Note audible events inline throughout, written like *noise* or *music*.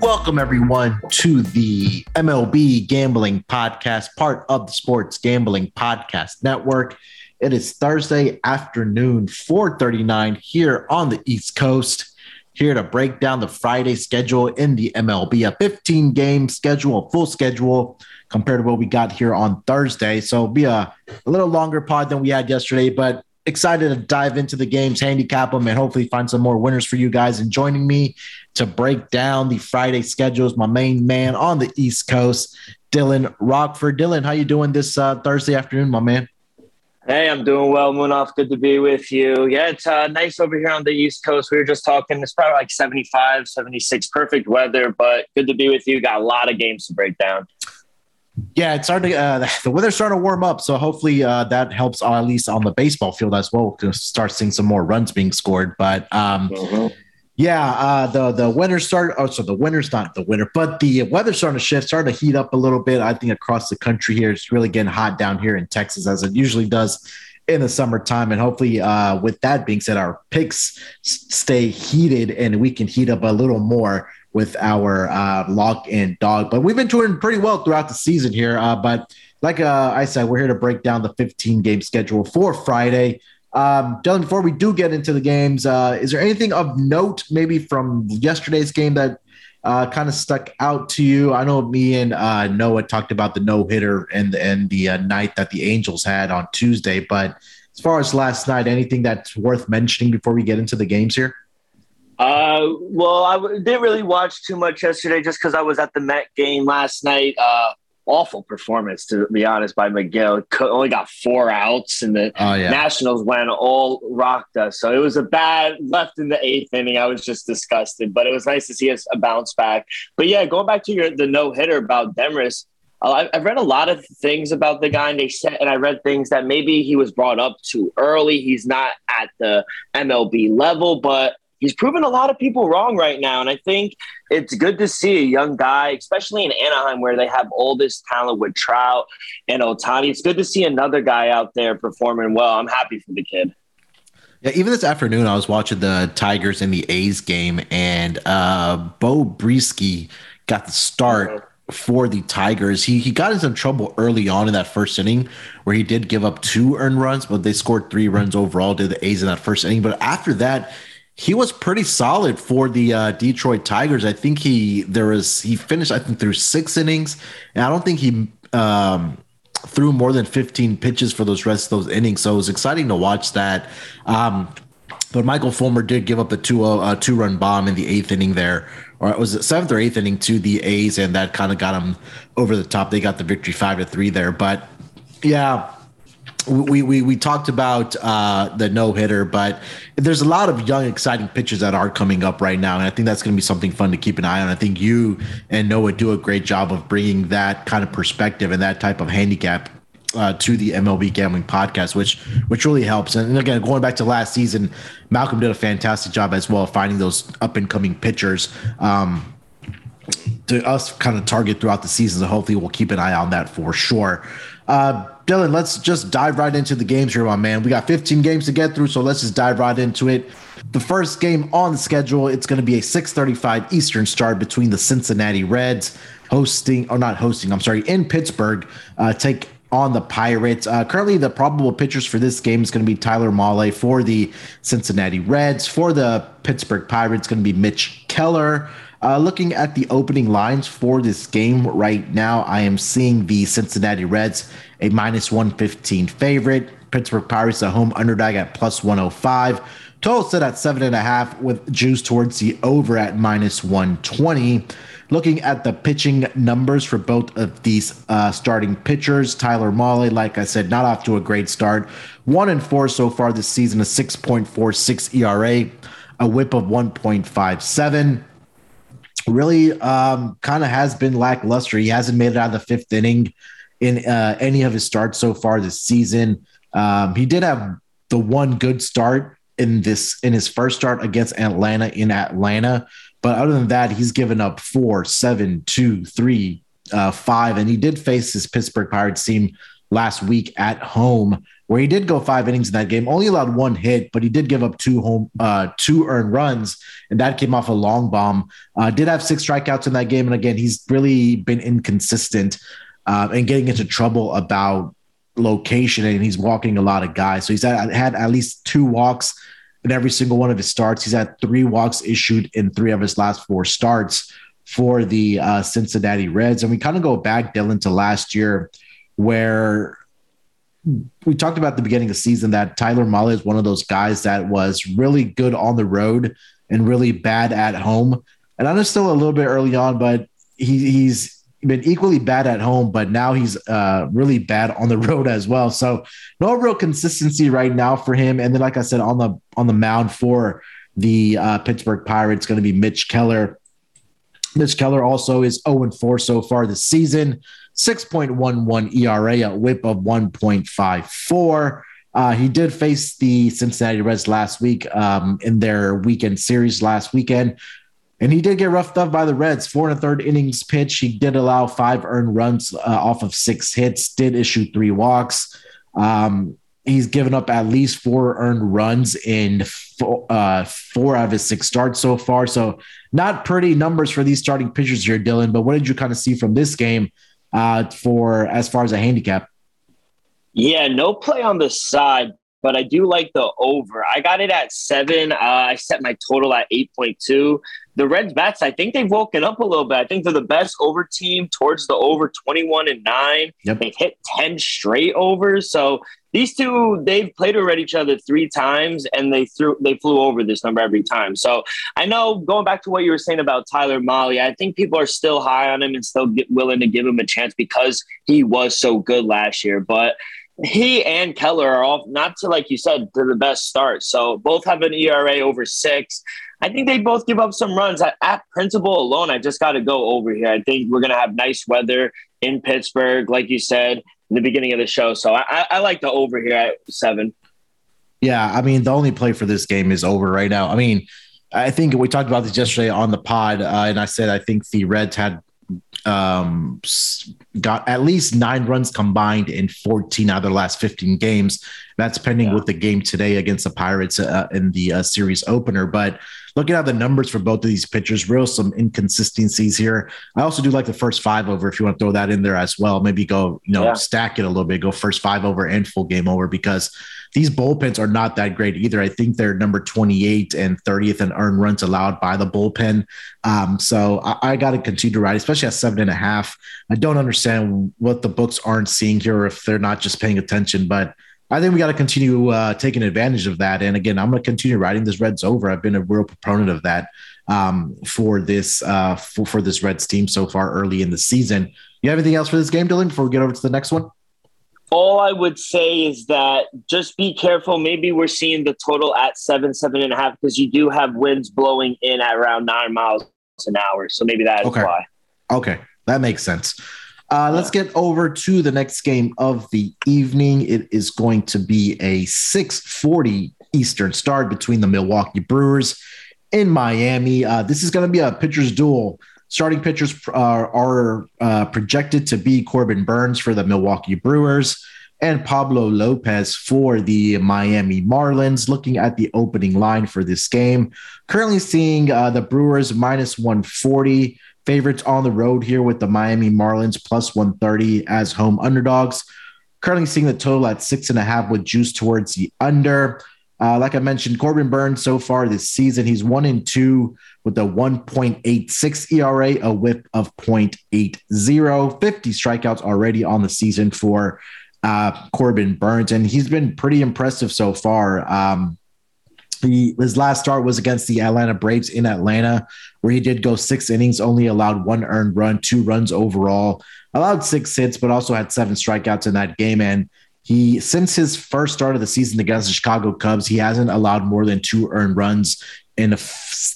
Welcome, everyone, to the MLB Gambling Podcast, part of the Sports Gambling Podcast Network. It is Thursday afternoon, 4:39 here on the East Coast. Here to break down the Friday schedule in the MLB, a 15 game schedule, a full schedule compared to what we got here on Thursday. So it'll be a, a little longer pod than we had yesterday, but excited to dive into the games, handicap them, and hopefully find some more winners for you guys. And joining me to break down the Friday schedules, my main man on the East Coast, Dylan Rockford. Dylan, how you doing this uh, Thursday afternoon, my man? Hey, I'm doing well, Munaf. Good to be with you. Yeah, it's uh, nice over here on the East Coast. We were just talking. It's probably like 75, 76, perfect weather, but good to be with you. Got a lot of games to break down. Yeah, it's starting. Uh, *laughs* the weather's starting to warm up, so hopefully uh, that helps, uh, at least on the baseball field as well, to start seeing some more runs being scored. But um, mm-hmm. Yeah, uh, the the winter start. Oh, so the winter's not the winter, but the weather's starting to shift, starting to heat up a little bit. I think across the country here, it's really getting hot down here in Texas, as it usually does in the summertime. And hopefully, uh, with that being said, our picks stay heated and we can heat up a little more with our uh, lock and dog. But we've been doing pretty well throughout the season here. Uh, but like uh, I said, we're here to break down the 15 game schedule for Friday. Um, Dylan, before we do get into the games, uh, is there anything of note maybe from yesterday's game that uh, kind of stuck out to you? I know me and uh, Noah talked about the no hitter and and the uh, night that the Angels had on Tuesday, but as far as last night, anything that's worth mentioning before we get into the games here? Uh, well, I w- didn't really watch too much yesterday just because I was at the Met game last night. Uh, awful performance, to be honest, by Miguel. Only got four outs, and the oh, yeah. Nationals went all rocked us. So it was a bad left in the eighth inning. I was just disgusted, but it was nice to see us a bounce back. But yeah, going back to your the no hitter about Detmers. Uh, I've read a lot of things about the guy, and they said, and I read things that maybe he was brought up too early. He's not at the MLB level, but he's proven a lot of people wrong right now. And I think it's good to see a young guy, especially in Anaheim, where they have all this talent with Trout and Ohtani. It's good to see another guy out there performing well. I'm happy for the kid. Yeah, even this afternoon, I was watching the Tigers and the A's game, and uh, Beau Brieske got the start. Mm-hmm. For the Tigers, he he got into some trouble early on in that first inning, where he did give up two earned runs, but they scored three runs overall. Did the A's in that first inning? But after that, he was pretty solid for the uh, Detroit Tigers. I think he there was he finished I think through six innings, and I don't think he um, threw more than 15 pitches for those rest of those innings. So it was exciting to watch that. Um, but Michael Fulmer did give up a two uh, two run bomb in the eighth inning there, or it was it seventh or eighth inning to the A's, and that kind of got them over the top. They got the victory five to three there. But yeah, we we we talked about uh, the no hitter, but there's a lot of young, exciting pitchers that are coming up right now, and I think that's going to be something fun to keep an eye on. I think you and Noah do a great job of bringing that kind of perspective and that type of handicap uh, to the MLB gambling podcast, which which really helps. And again, going back to last season, Malcolm did a fantastic job as well finding those up and coming pitchers. Um, to us kind of target throughout the season. So hopefully we'll keep an eye on that for sure. Uh, Dylan, let's just dive right into the games here, my man. We got 15 games to get through, so let's just dive right into it. The first game on the schedule, it's going to be a 6:35 Eastern start between the Cincinnati Reds hosting, or not hosting, I'm sorry, in Pittsburgh, uh, take on the Pirates. Uh, currently, the probable pitchers for this game is going to be Tyler Mahle for the Cincinnati Reds. For the Pittsburgh Pirates, going to be Mitch Keller. Uh, looking at the opening lines for this game right now, I am seeing the Cincinnati Reds a minus 115 favorite. Pittsburgh Pirates, a home underdog at plus 105. Total set at seven and a half with juice towards the over at minus 120. Looking at the pitching numbers for both of these uh, starting pitchers, Tyler Mahle, like I said, not off to a great start. One and four so far this season, a 6.46 ERA, a whip of 1.57. really um, kind of has been lackluster. He hasn't made it out of the fifth inning in uh, any of his starts so far this season. Um, he did have the one good start in this in his first start against Atlanta in Atlanta, but other than that, he's given up four, seven, two, three, uh, five, and he did face his Pittsburgh Pirates team last week at home, where he did go five innings in that game. Only allowed one hit, but he did give up two home, uh, two earned runs, and that came off a long bomb. Uh, did have six strikeouts in that game, and again, he's really been inconsistent uh, and getting into trouble about location, and he's walking a lot of guys. So he's had, had at least two walks in every single one of his starts. He's had three walks issued in three of his last four starts for the uh, Cincinnati Reds, and we kind of go back, Dylan, to last year where we talked about the beginning of the season that Tyler Mahle is one of those guys that was really good on the road and really bad at home. And I know still a little bit early on, but he, he's been equally bad at home, but now he's uh, really bad on the *laughs* road as well. So no real consistency right now for him. And then, like I said, on the on the mound for the uh, Pittsburgh Pirates, going to be Mitch Keller. Mitch Keller also is 0 4 so far this season. 6.11 ERA, a whip of 1.54. Uh, he did face the Cincinnati Reds last week um, in their weekend series last weekend. And he did get roughed up by the Reds. Four and a third innings pitch. He did allow five earned runs uh, off of six hits, did issue three walks. Um, he's given up at least four earned runs in four, uh, four out of his six starts so far. So, not pretty numbers for these starting pitchers here, Dylan. But what did you kind of see from this game uh, for as far as a handicap. Yeah, no play on the side, but I do like the over. I got it at seven. Uh, I set my total at 8.2. The Reds bats, I think they've woken up a little bit. I think they're the best over team towards the over 21 and nine. Yep. They've hit 10 straight overs. So these two they've played already each other three times and they threw they flew over this number every time so i know going back to what you were saying about tyler Mahle, i think people are still high on him and still willing to give him a chance because he was so good last year but he and keller are off not to like you said to the best start so both have an era over six I think they both give up some runs. At, at principle alone, I just got to go over here. I think we're to have nice weather in Pittsburgh, like you said in the beginning of the show. So I, I like the over here at seven. Yeah, I mean the only play for this game is over right now. I mean, I think we talked about this yesterday on the pod, uh, and I said I think the Reds had um, got at least nine runs combined in 14 out of the last 15 games. That's pending yeah. with the game today against the Pirates uh, in the uh, series opener. But looking at the numbers for both of these pitchers, real some inconsistencies here. I also do like the first five over if you want to throw that in there as well. Maybe go, you know, yeah. stack it a little bit, go first five over and full game over because these bullpens are not that great either. I think they're number 28 and 30th in earned runs allowed by the bullpen. Um, so I, I got to continue to ride, especially at seven and a half. I don't understand what the books aren't seeing here if they're not just paying attention, but I think we got to continue uh, taking advantage of that. And again, I'm going to continue riding this Reds over. I've been a real proponent of that um, for this uh, for, for this Reds team so far early in the season. You have anything else for this game, Dylan? Before we get over to the next one. All I would say is that just be careful. Maybe we're seeing the total at seven, seven and a half because you do have winds blowing in at around nine miles an hour. So maybe that is okay. why. Okay, that makes sense. Uh, let's get over to the next game of the evening. It is going to be a 640 Eastern start between the Milwaukee Brewers in Miami. Uh, this is going to be a pitcher's duel. Starting pitchers uh, are uh, projected to be Corbin Burnes for the Milwaukee Brewers and Pablo Lopez for the Miami Marlins. Looking at the opening line for this game, currently seeing uh, the Brewers minus 140 favorites on the road here with the Miami Marlins plus 130 as home underdogs. Currently seeing the total at six and a half with juice towards the under. Uh, like I mentioned, Corbin Burnes so far this season, he's one in two with a 1.86 ERA, a whip of 0.80, 50 strikeouts already on the season for uh, Corbin Burnes. and he's been pretty impressive so far. Um, he, his last start was against the Atlanta Braves in Atlanta, where he did go six innings, only allowed one earned run, two runs overall, allowed six hits, but also had seven strikeouts in that game. And he, since his first start of the season against the Chicago Cubs, he hasn't allowed more than two earned runs in a, I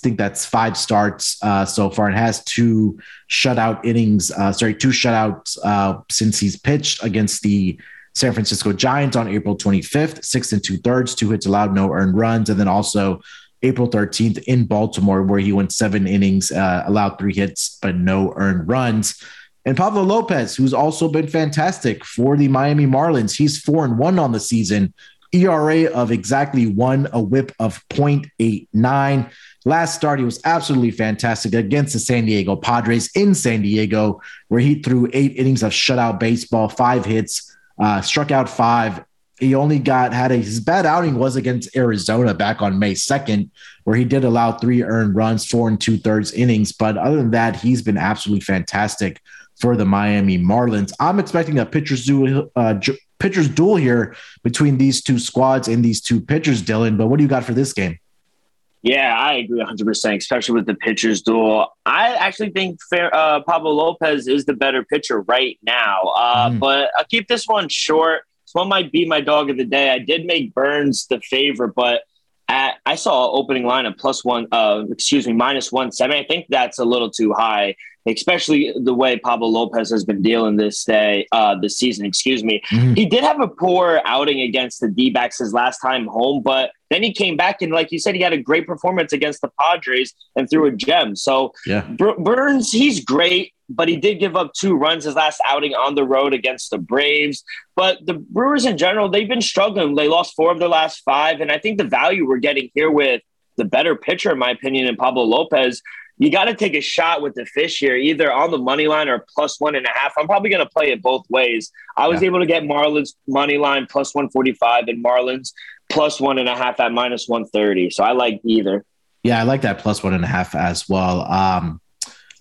think that's five starts uh, so far and has two shutout innings. Uh, sorry, two shutouts uh, since he's pitched against the San Francisco Giants on April 25th, six and two thirds, two hits allowed, no earned runs, and then also April 13th in Baltimore, where he went seven innings, uh, allowed three hits, but no earned runs. And Pablo Lopez, who's also been fantastic for the Miami Marlins. He's four and one on the season, ERA of exactly one, a whip of 0.89. Last start, he was absolutely fantastic against the San Diego Padres in San Diego, where he threw eight innings of shutout baseball, five hits, uh, struck out five, he only got had a his bad outing was against Arizona back on May 2nd, where he did allow three earned runs, four and two thirds innings. But other than that, he's been absolutely fantastic for the Miami Marlins. I'm expecting a pitcher's duel, uh, pitcher's duel here between these two squads and these two pitchers, Dylan. But what do you got for this game? Yeah, I agree 100%, especially with the pitcher's duel. I actually think uh, Pablo Lopez is the better pitcher right now, uh, mm. but I'll keep this one short. This one might be my dog of the day. I did make Burnes the favorite, but at, I saw opening line of plus one, uh, excuse me, minus one seven. I think that's a little too high, especially the way Pablo Lopez has been dealing this day, uh, this season. Excuse me. Mm-hmm. He did have a poor outing against the D backs his last time home, but then he came back and, like you said, he had a great performance against the Padres and threw a gem. So yeah. Burnes, he's great but he did give up two runs his last outing on the road against the Braves. But the Brewers in general, they've been struggling. They lost four of their last five. And I think the value we're getting here with the better pitcher, in my opinion, in Pablo Lopez, you got to take a shot with the fish here, either on the money line or plus one and a half. I'm probably going to play it both ways. I was yeah. able to get Marlins money line plus 145 and Marlins plus one and a half at minus 130. So I like either. Yeah, I like that plus one and a half as well. Um,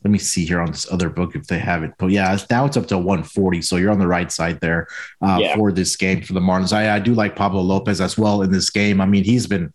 let me see here on this other book if they have it. But yeah, now it's up to 140. So you're on the right side there uh, yeah. for this game for the Marlins. I, I do like Pablo Lopez as well in this game. I mean, he's been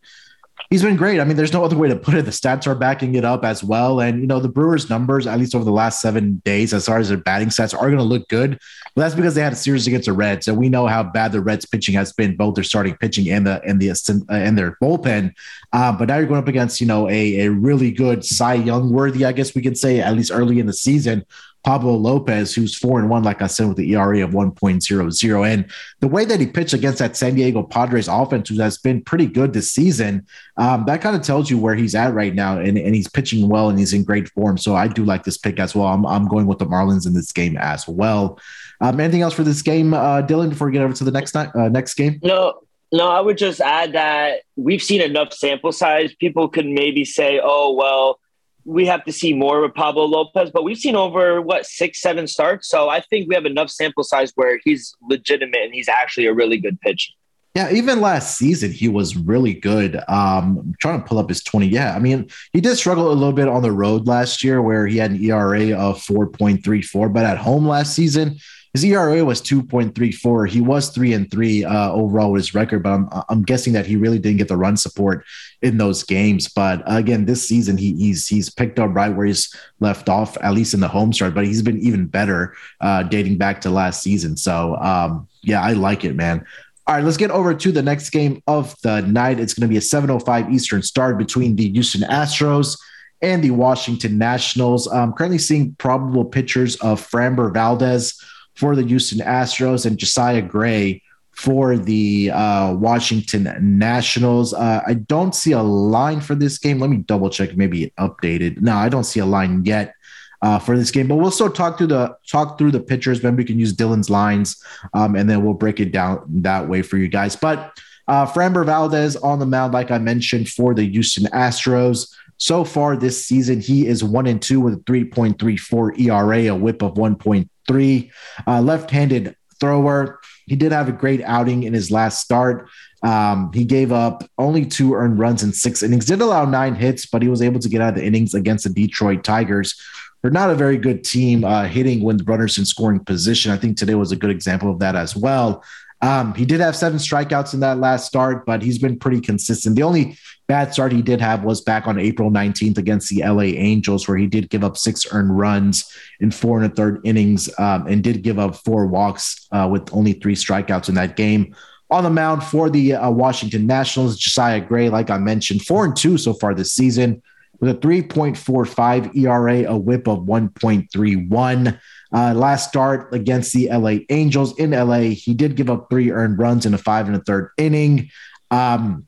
he's been great. I mean, there's no other way to put it. The stats are backing it up as well. And, you know, the Brewers' numbers, at least over the last seven days, as far as their batting stats, are going to look good. But that's because they had a series against the Reds. And we know how bad the Reds pitching has been, both their starting pitching and the and the uh, and their bullpen. Uh, but now you're going up against, you know, a, a really good Cy Young worthy, I guess we could say, at least early in the season, Pablo Lopez, who's four and one, like I said, with the ERA of 1.00. And the way that he pitched against that San Diego Padres offense, who has been pretty good this season, um, that kind of tells you where he's at right now. And, and he's pitching well and he's in great form. So I do like this pick as well. I'm, I'm going with the Marlins in this game as well. Um, anything else for this game, uh, Dylan, before we get over to the next uh, next game? No, no, I would just add that we've seen enough sample size. People could maybe say, oh, well, we have to see more with Pablo Lopez, but we've seen over what six, seven starts. So I think we have enough sample size where he's legitimate and he's actually a really good pitcher. Yeah, even last season he was really good. Um, I'm trying to pull up his 20. Yeah, I mean he did struggle a little bit on the road last year where he had an ERA of 4.34, but at home last season his ERA was 2.34. He was three and three uh, overall with his record, but I'm, I'm guessing that he really didn't get the run support in those games. But again, this season he, he's he's picked up right where he's left off, at least in the home start. But he's been even better uh, dating back to last season. So um, yeah, I like it, man. All right, let's get over to the next game of the night. It's going to be a 7:05 Eastern start between the Houston Astros and the Washington Nationals. I'm currently seeing probable pictures of Framber Valdez for the Houston Astros and Josiah Gray for the uh, Washington Nationals. Uh, I don't see a line for this game. Let me double check. Maybe it updated. No, I don't see a line yet uh, for this game. But we'll still talk through the talk through the pitchers. Maybe we can use Dylan's lines, um, and then we'll break it down that way for you guys. But uh, Framber Valdez on the mound, like I mentioned, for the Houston Astros. So far this season, he is one and two with a 3.34 ERA, a whip of 1.3. Uh, left handed thrower. He did have a great outing in his last start. Um, he gave up only two earned runs in six innings, did allow nine hits, but he was able to get out of the innings against the Detroit Tigers. They're not a very good team uh, hitting when runners in scoring position. I think today was a good example of that as well. Um, he did have seven strikeouts in that last start, but he's been pretty consistent. The only bad start he did have was back on April 19th against the LA Angels, where he did give up six earned runs in four and a third innings um, and did give up four walks uh, with only three strikeouts in that game. On the mound for the uh, Washington Nationals, Josiah Gray, like I mentioned, four and two so far this season with a 3.45 ERA, a whip of 1.31. Uh, last start against the LA Angels in LA, he did give up three earned runs in a five and a third inning. Um,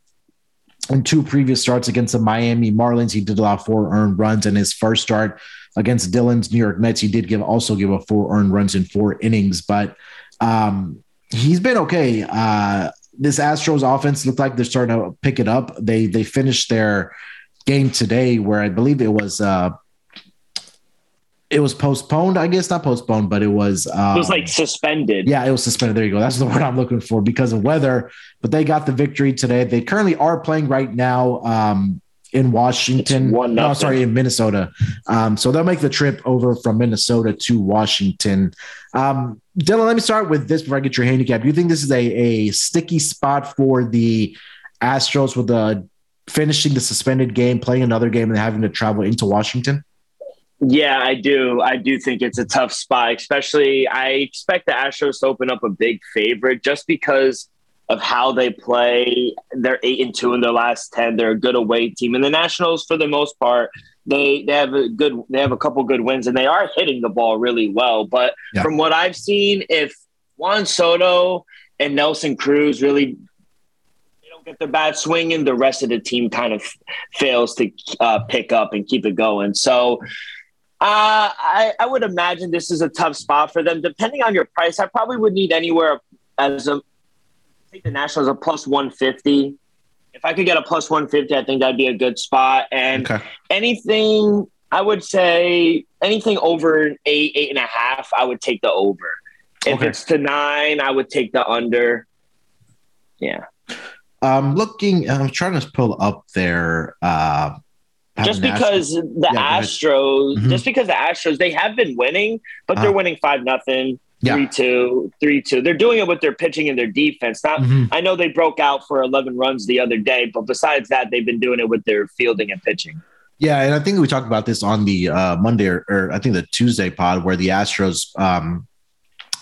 in two previous starts against the Miami Marlins, he did allow four earned runs. In his first start against Dylan's New York Mets, he did give also give up four earned runs in four innings, but um, he's been okay. Uh, this Astros offense looked like they're starting to pick it up. They they finished their game today where I believe it was uh, it was postponed. I guess not postponed, but it was. Um, it was like suspended. Yeah, it was suspended. There you go. That's the *laughs* word I'm looking for because of weather. But they got the victory today. They currently are playing right now um, in Washington. one no, sorry, in Minnesota. Um, so they'll make the trip over from Minnesota to Washington. Um, Dylan, let me start with this before I get your handicap. Do you think this is a, a sticky spot for the Astros with the finishing the suspended game, playing another game, and having to travel into Washington? Yeah, I do. I do think it's a tough spot, especially I expect the Astros to open up a big favorite just because of how they play. They're eight and two in their last ten. They're a good away team. And the Nationals, for the most part, they they have a good they have a couple good wins and they are hitting the ball really well. But yeah. from what I've seen, if Juan Soto and Nelson Cruz really they don't get their bat swinging, the rest of the team kind of fails to uh, pick up and keep it going. So uh, I, I would imagine this is a tough spot for them. Depending on your price, I probably would need anywhere as a I think the Nationals a plus one fifty. If I could get a plus one fifty, I think that'd be a good spot. And okay. anything I would say anything over eight, eight and a half, I would take the over. If okay. it's to nine, I would take the under. Yeah. I'm looking. I'm trying to pull up their uh, just because Astros. the yeah, Astros, mm-hmm. just because the Astros, they have been winning, but they're uh, winning five nothing, yeah. three two, three two. They're doing it with their pitching and their defense. Not, mm-hmm. I know they broke out for eleven runs the other day, but besides that, they've been doing it with their fielding and pitching. Yeah, and I think we talked about this on the uh, Monday or, or, I think the Tuesday pod where the Astros um,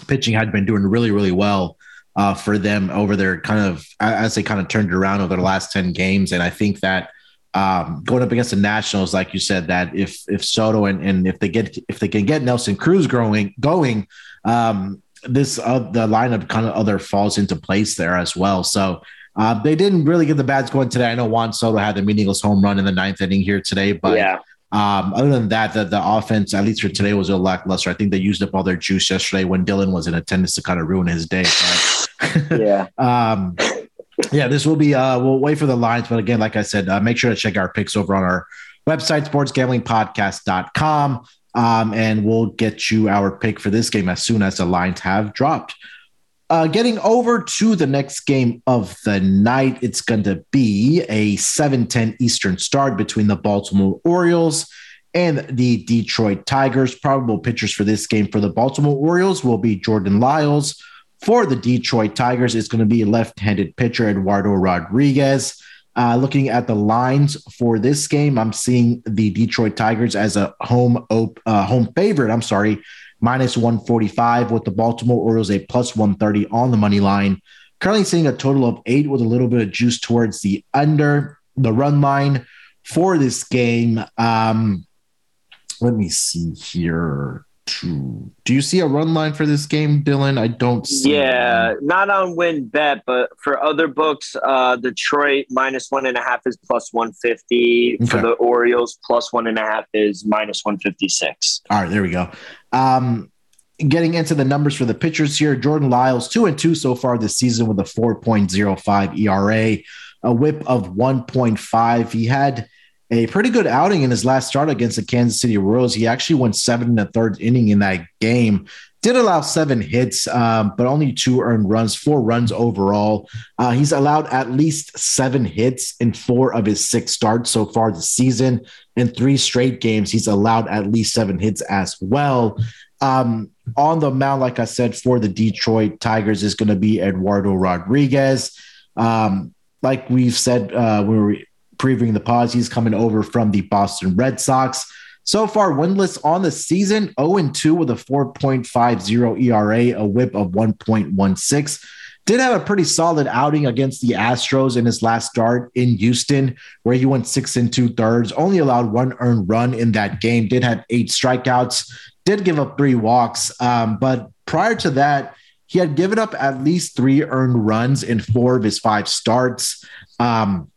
pitching had been doing really, really well uh, for them over their kind of as they kind of turned around over the last ten games, and I think that um, going up against the Nationals, like you said, that if if Soto and, and if they get if they can get Nelson Cruz growing going, um, this uh, the lineup kind of other falls into place there as well. So uh, they didn't really get the bats going today. I know Juan Soto had the meaningless home run in the ninth inning here today, but yeah. Um, other than that, the, the offense, at least for today, was a lackluster. I think they used up all their juice yesterday when Dylan was in attendance to kind of ruin his day. But, yeah. *laughs* yeah, this will be. Uh, we'll wait for the lines, but again, like I said, uh, make sure to check our picks over on our website, sportsgamblingpodcast.com, um, and we'll get you our pick for this game as soon as the lines have dropped. Uh, getting over to the next game of the night, it's going to be a 7:10 Eastern start between the Baltimore Orioles and the Detroit Tigers. Probable pitchers for this game for the Baltimore Orioles will be Jordan Lyles for the Detroit Tigers, it's going to be left-handed pitcher Eduardo Rodriguez. Uh, looking at the lines for this game, I'm seeing the Detroit Tigers as a home op- uh, home favorite. I'm sorry, minus 145 with the Baltimore Orioles a plus 130 on the money line. Currently seeing a total of eight with a little bit of juice towards the under the run line for this game. Um, let me see here. Do you see a run line for this game, Dylan? I don't see. Yeah, one. not on WynnBET, but for other books, uh, Detroit minus one and a half is plus 150. Okay. For the Orioles, plus one and a half is minus 156. All right, there we go. Um, getting into the numbers for the pitchers here, Jordan Lyles, two and two so far this season with a 4.05 ERA, a whip of 1.5. He had a pretty good outing in his last start against the Kansas City Royals. He actually went seven in the third inning in that game. Did allow seven hits, um, but only two earned runs, four runs overall. Uh, he's allowed at least seven hits in four of his six starts so far this season. In three straight games, he's allowed at least seven hits as well. Um, on the mound, like I said, for the Detroit Tigers is going to be Eduardo Rodriguez. Um, like we've said, uh, we were previewing the pause. He's coming over from the Boston Red Sox. So far, winless on the season, 0 2 with a 4.50 ERA, a whip of 1.16. did have a pretty solid outing against the Astros in his last start in Houston, where he went six and two thirds, only allowed one earned run in that game, did have eight strikeouts, did give up three walks. Um, but prior to that, he had given up at least three earned runs in four of his five starts. Um,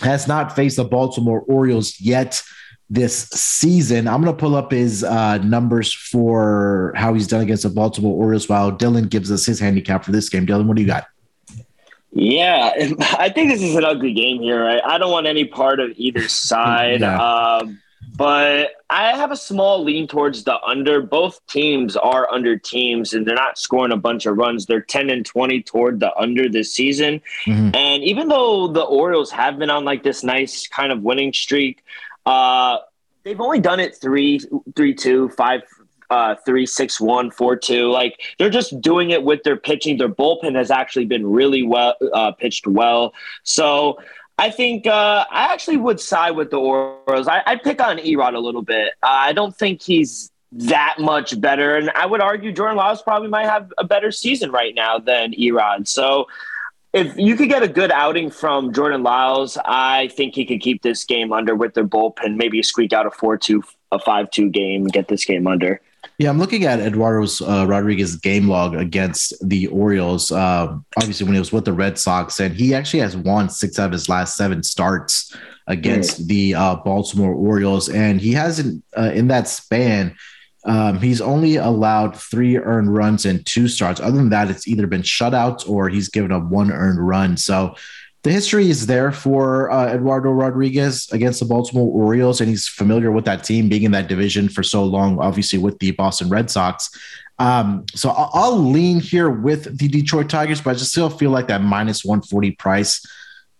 has not faced the Baltimore Orioles yet this season. I'm going to pull up his uh, numbers for how he's done against the Baltimore Orioles while Dylan gives us his handicap for this game. Dylan, what do you got? Yeah, *laughs* I think this is an ugly game here. Right? I don't want any part of either *laughs* side. yeah. um, but I have a small lean towards the under. Both teams are under teams, and they're not scoring a bunch of runs. They're 10 and 20 toward the under this season. Mm-hmm. And even though the Orioles have been on like this nice kind of winning streak, uh, they've only done it three, three, two, five, uh, three, six, one, four, two. Like they're just doing it with their pitching. Their bullpen has actually been really well uh, pitched well. So I think uh, I actually would side with the Orioles. I, would pick on Erod a little bit. Uh, I don't think he's that much better, and I would argue Jordan Lyles probably might have a better season right now than Erod. So if you could get a good outing from Jordan Lyles, I think he could keep this game under with their bullpen, maybe squeak out a 4 2, a 5 2 game, get this game under. Yeah, I'm looking at Eduardo's uh, Rodriguez game log against the Orioles. Uh, obviously, when he was with the Red Sox, and he actually has won six out of his last seven starts against the uh, Baltimore Orioles, and he hasn't uh, in that span um, he's only allowed three earned runs and two starts. Other than that, it's either been shutouts or he's given up one earned run. So the history is there for uh, Eduardo Rodriguez against the Baltimore Orioles, and he's familiar with that team, being in that division for so long, obviously with the Boston Red Sox. Um, so I'll, I'll lean here with the Detroit Tigers, but I just still feel like that minus 140 price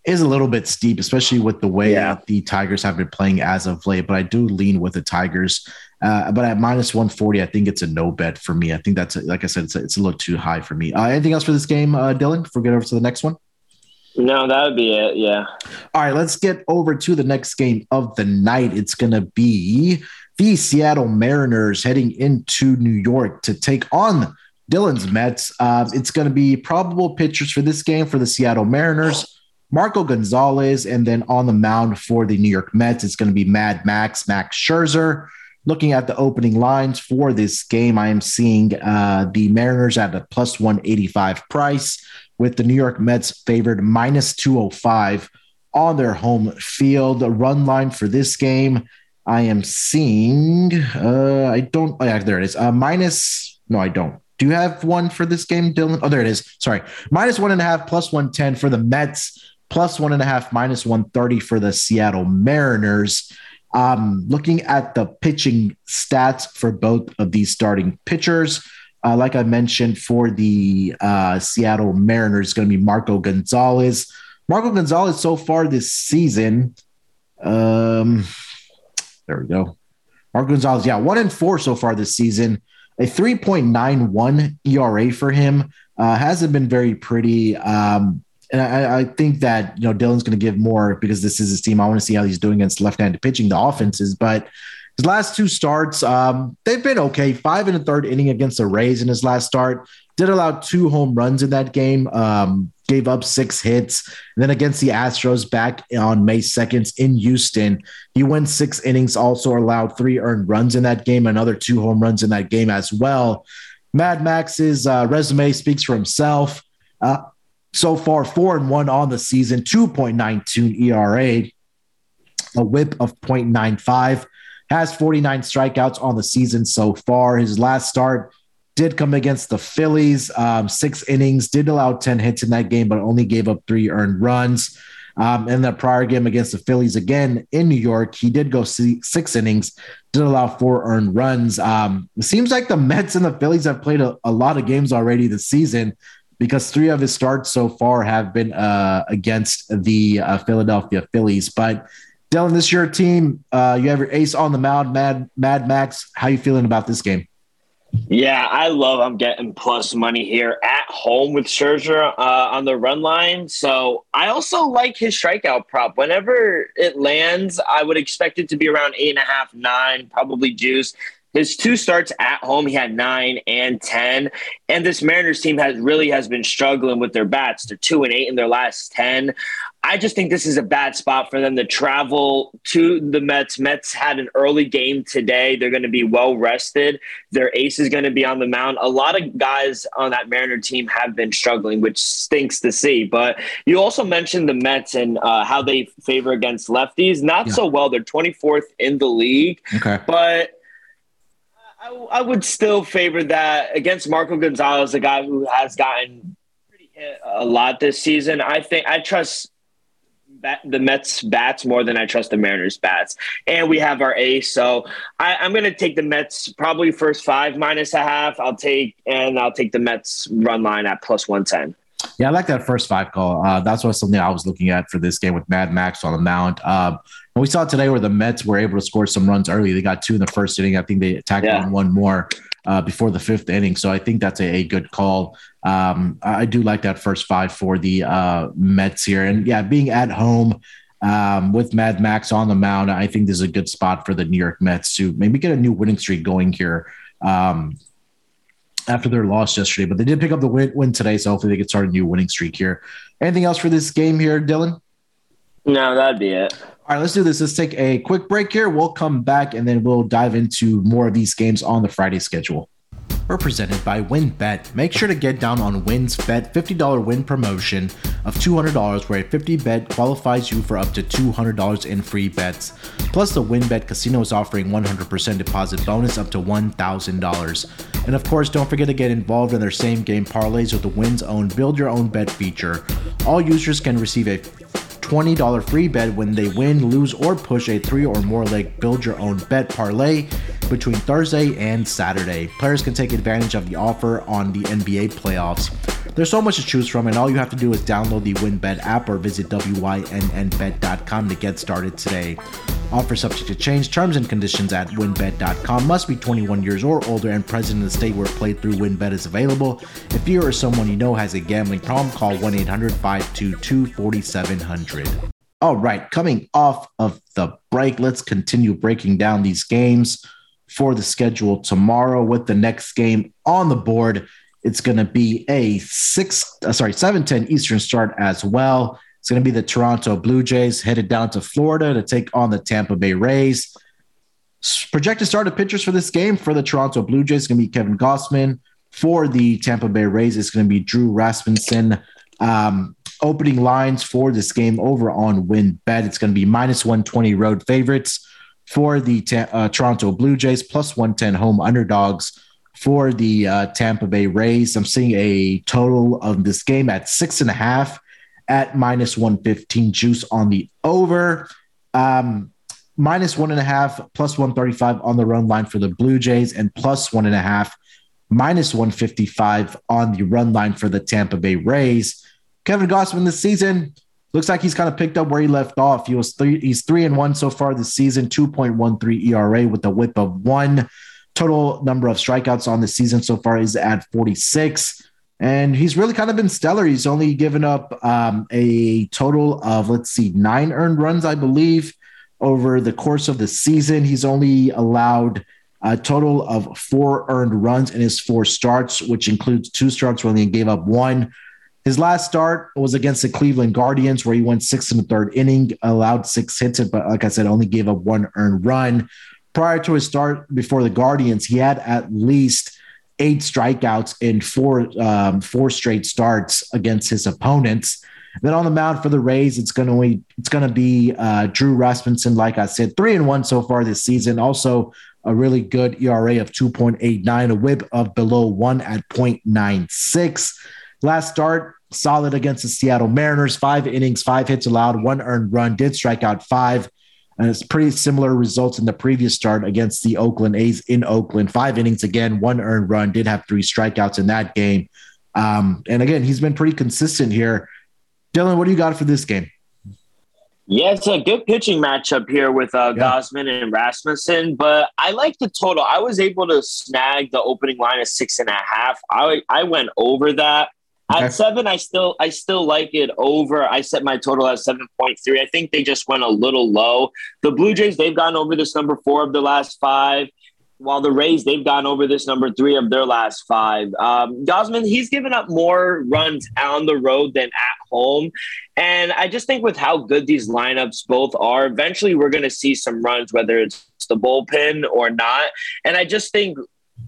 is a little bit steep, especially with the way yeah. the Tigers have been playing as of late. But I do lean with the Tigers. Uh, but at minus 140, I think it's a no bet for me. I think that's, a, like I said, it's a, it's a little too high for me. Uh, anything else for this game, uh, Dylan, before we get over to the next one? No, that would be it. Yeah. All right, let's get over to the next game of the night. It's going to be the Seattle Mariners heading into New York to take on Dylan's Mets. Uh, it's going to be probable pitchers for this game for the Seattle Mariners. Marco Gonzalez, and then on the mound for the New York Mets, it's going to be Mad Max, Max Scherzer. Looking at the opening lines for this game, I am seeing uh, the Mariners at a plus 185 price, with the New York Mets favored minus 205 on their home field. The run line for this game, I am seeing, uh, I don't, oh, yeah, there it is, uh, minus, no, I don't. Do you have one for this game, Dylan? Oh, there it is. Sorry. Minus one and a half, plus 110 for the Mets, plus one and a half, minus 130 for the Seattle Mariners. Um, looking at the pitching stats for both of these starting pitchers, uh, like I mentioned, for the uh, Seattle Mariners, going to be Marco Gonzalez. Marco Gonzalez so far this season, um, there we go. Marco Gonzalez, yeah, one and four so far this season. A 3.91 ERA for him uh, hasn't been very pretty. Um, and I, I, think that you know Dylan's going to give more because this is his team. I want to see how he's doing against left-handed pitching, the offenses. But his last two starts, um, they've been okay. Five in the third inning against the Rays in his last start. Did allow two home runs in that game. Um, gave up six hits. And then against the Astros back on May 2nd in Houston, he went six innings. Also allowed three earned runs in that game. Another two home runs in that game as well. Mad Max's uh, resume speaks for himself. Uh, so far, four and one on the season, 2.92 ERA, a whip of 0.95, has 49 strikeouts on the season so far. His last start did come against the Phillies, um, six innings, did allow 10 hits in that game, but only gave up three earned runs. Um, in the prior game against the Phillies again in New York, he did go six innings, did allow four earned runs. Um, it seems like the Mets and the Phillies have played a, a lot of games already this season because three of his starts so far have been uh, against the uh, Philadelphia Phillies. But Dylan, this is your team. Uh, you have your ace on the mound, Mad Mad Max. How are you feeling about this game? Yeah, I love I'm getting plus money here at home with Scherzer uh, on the run line. So I also like his strikeout prop. Whenever it lands, I would expect it to be around eight and a half, nine, probably juice his two starts at home, he had nine and ten. And this Mariners team has really has been struggling with their bats. They're two and eight in their last ten. I just think this is a bad spot for them to travel to the Mets. Mets had an early game today. They're going to be well rested. Their ace is going to be on the mound. A lot of guys on that Mariner team have been struggling, which stinks to see. But you also mentioned the Mets and uh, how they favor against lefties. Not yeah. so well. They're 24th in the league. Okay. But I, I would still favor that against Marco Gonzalez, a guy who has gotten a lot this season. I think I trust the Mets bats more than I trust the Mariners bats. And we have our ace. So I, am going to take the Mets probably first five minus a half. I'll take, and I'll take the Mets run line at plus 110. Yeah, I like that first five call. Uh, that's what something I was looking at for this game with Mad Max on the mound. Um, we saw today where the Mets were able to score some runs early. They got two in the first inning. I think they attacked yeah. one more uh, before the fifth inning. So I think that's a, a good call. Um, I do like that first five for the uh, Mets here. And yeah, being at home um, with Mad Max on the mound, I think this is a good spot for the New York Mets to maybe get a new winning streak going here. Um, after their loss yesterday, but they did pick up the win, win today, so hopefully they can start a new winning streak here. Anything else for this game here, Dylan? No, that'd be it. All right, let's do this. Let's take a quick break here. We'll come back and then we'll dive into more of these games on the Friday schedule. We're presented by WynnBET. Make sure to get down on Wynn's Bet $50 win promotion of $200 where a 50 bet qualifies you for up to $200 in free bets. Plus, the WynnBET Casino is offering 100% deposit bonus up to $1,000. And of course, don't forget to get involved in their same game parlays with the Wynn's own Build Your Own Bet feature. All users can receive a $20 free bet when they win, lose, or push a three or more leg build your own bet parlay between Thursday and Saturday. Players can take advantage of the offer on the NBA playoffs. There's so much to choose from, and all you have to do is download the WynnBET app or visit WYNNBet.com to get started today. Offer subject to change. Terms and conditions at wynnbet.com. Must be 21 years or older and present in the state where playthrough wynnbet is available. If you or someone you know has a gambling problem, call 1 800 522 4700. All right, coming off of the break, let's continue breaking down these games for the schedule tomorrow with the next game on the board. It's going to be a six, uh, sorry, 7:10 Eastern start as well. It's going to be the Toronto Blue Jays headed down to Florida to take on the Tampa Bay Rays. Projected starter pitchers for this game for the Toronto Blue Jays is going to be Kevin Gausman. For the Tampa Bay Rays, it's going to be Drew Rasmussen. Um, opening lines for this game over on WynnBET. It's going to be minus 120 road favorites for the uh, Toronto Blue Jays, plus 110 home underdogs for the uh, Tampa Bay Rays. I'm seeing a total of this game at six and a half at minus 115 juice on the over. Um, minus one and a half, plus 135 on the run line for the Blue Jays, and plus one and a half, minus 155 on the run line for the Tampa Bay Rays. Kevin Gausman this season looks like he's kind of picked up where he left off. He was three, he's three and one so far this season, 2.13 ERA with a whip of one. Total number of strikeouts on the season so far is at 46 and he's really kind of been stellar. He's only given up um, a total of, let's see, nine earned runs, I believe, over the course of the season. He's only allowed a total of four earned runs in his four starts, which includes two starts where he gave up one. His last start was against the Cleveland Guardians, where he went six in the third inning, allowed six hits, but like I said, only gave up one earned run. Prior to his start before the Guardians, he had at least eight strikeouts in four um, four straight starts against his opponents. then on the mound for the Rays, it's going to it's going to be uh, Drew Rasmussen. Like I said, three and one so far this season. Also a really good ERA of 2.89, a WHIP of below one at 0.96. Last start, solid against the Seattle Mariners. Five innings, five hits allowed, one earned run. Did strike out five. And it's pretty similar results in the previous start against the Oakland A's in Oakland. Five innings again, one earned run, did have three strikeouts in that game. Um, and again, he's been pretty consistent here. Dylan, what do you got for this game? Yeah, it's a good pitching matchup here with uh, yeah. Gausman and Rasmussen, but I like the total. I was able to snag the opening line of six and a half. I I went over that. Okay. At seven, I still I still like it over. I set my total at seven point three. I think they just went a little low. The Blue Jays they've gone over this number four of the last five. while the Rays, they've gone over this number three of their last five. Um, Gausman, he's given up more runs on the road than at home. And I just think with how good these lineups both are, eventually we're going to see some runs, whether it's the bullpen or not. And I just think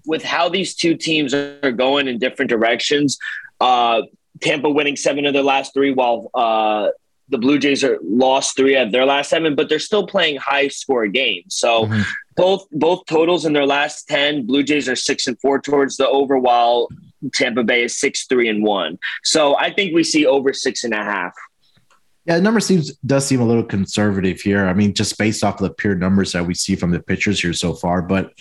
with how these two teams are going in different directions, uh, Tampa winning seven of their last three, while uh, the Blue Jays are lost three of their last seven, but they're still playing high score games. So mm-hmm. both both totals in their last ten, Blue Jays are six and four towards the over, while Tampa Bay is six three and one. So I think we see over six and a half. Yeah, the number seems does seem a little conservative here. I mean, just based off of the pure numbers that we see from the pitchers here so far, but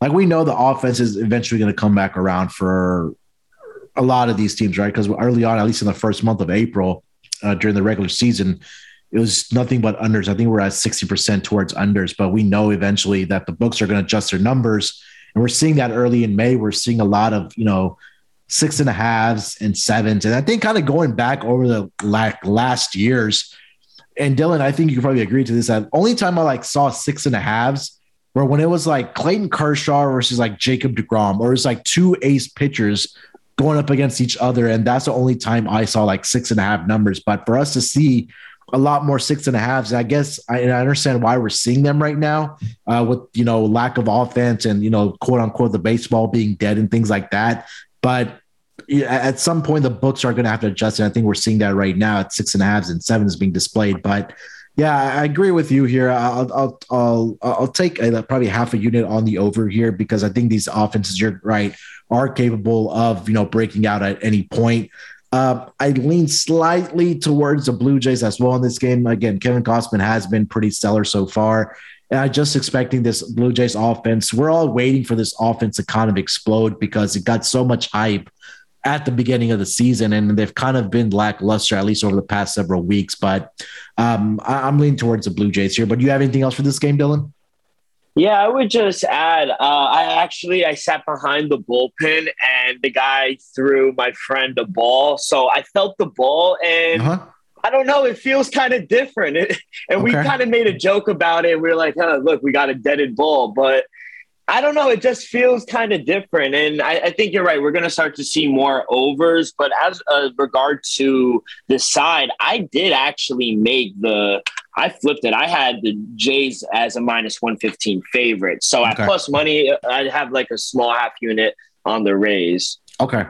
like we know the offense is eventually going to come back around for a lot of these teams, right? Because early on, at least in the first month of April, uh, during the regular season, it was nothing but unders. I think we're at 60% towards unders, but we know eventually that the books are going to adjust their numbers. And we're seeing that early in May. We're seeing a lot of, you know, six and a halves and sevens. And I think kind of going back over the like last years, and Dylan, I think you can probably agree to this. That only time I like saw six and a halves were when it was like Clayton Kershaw versus like Jacob DeGrom, or it's like two ace pitchers going up against each other. And that's the only time I saw like six and a half numbers. But for us to see a lot more six and a halves, I guess I, I understand why we're seeing them right now uh, with, you know, lack of offense and, you know, quote unquote, the baseball being dead and things like that. But at some point, the books are going to have to adjust. And I think we're seeing that right now at six and a halves and sevens being displayed. But yeah, I agree with you here. I'll I'll I'll, I'll take a, probably half a unit on the over here because I think these offenses, you're right, are capable of you know breaking out at any point. Uh, I lean slightly towards the Blue Jays as well in this game. Again, Kevin Gausman has been pretty stellar so far. And I'm just expecting this Blue Jays offense. We're all waiting for this offense to kind of explode because it got so much hype at the beginning of the season, and they've kind of been lackluster at least over the past several weeks. But um, I- am leaning towards the Blue Jays here. But do you have anything else for this game, Dylan? Yeah, I would just add. Uh, I actually I sat behind the bullpen, and the guy threw my friend a ball, so I felt the ball, and uh-huh. I don't know, it feels kind of different. It, *laughs* and okay. we kind of made a joke about it. We are like, huh, look, we got a deaded ball, but I don't know. It just feels kind of different, and I, I, think you're right. We're going to start to see more overs. But as uh, regard to the side, I did actually make the. I flipped it. I had the Jays as a minus one fifteen favorite. So okay. at plus money, I'd have like a small half unit on the Rays. Okay.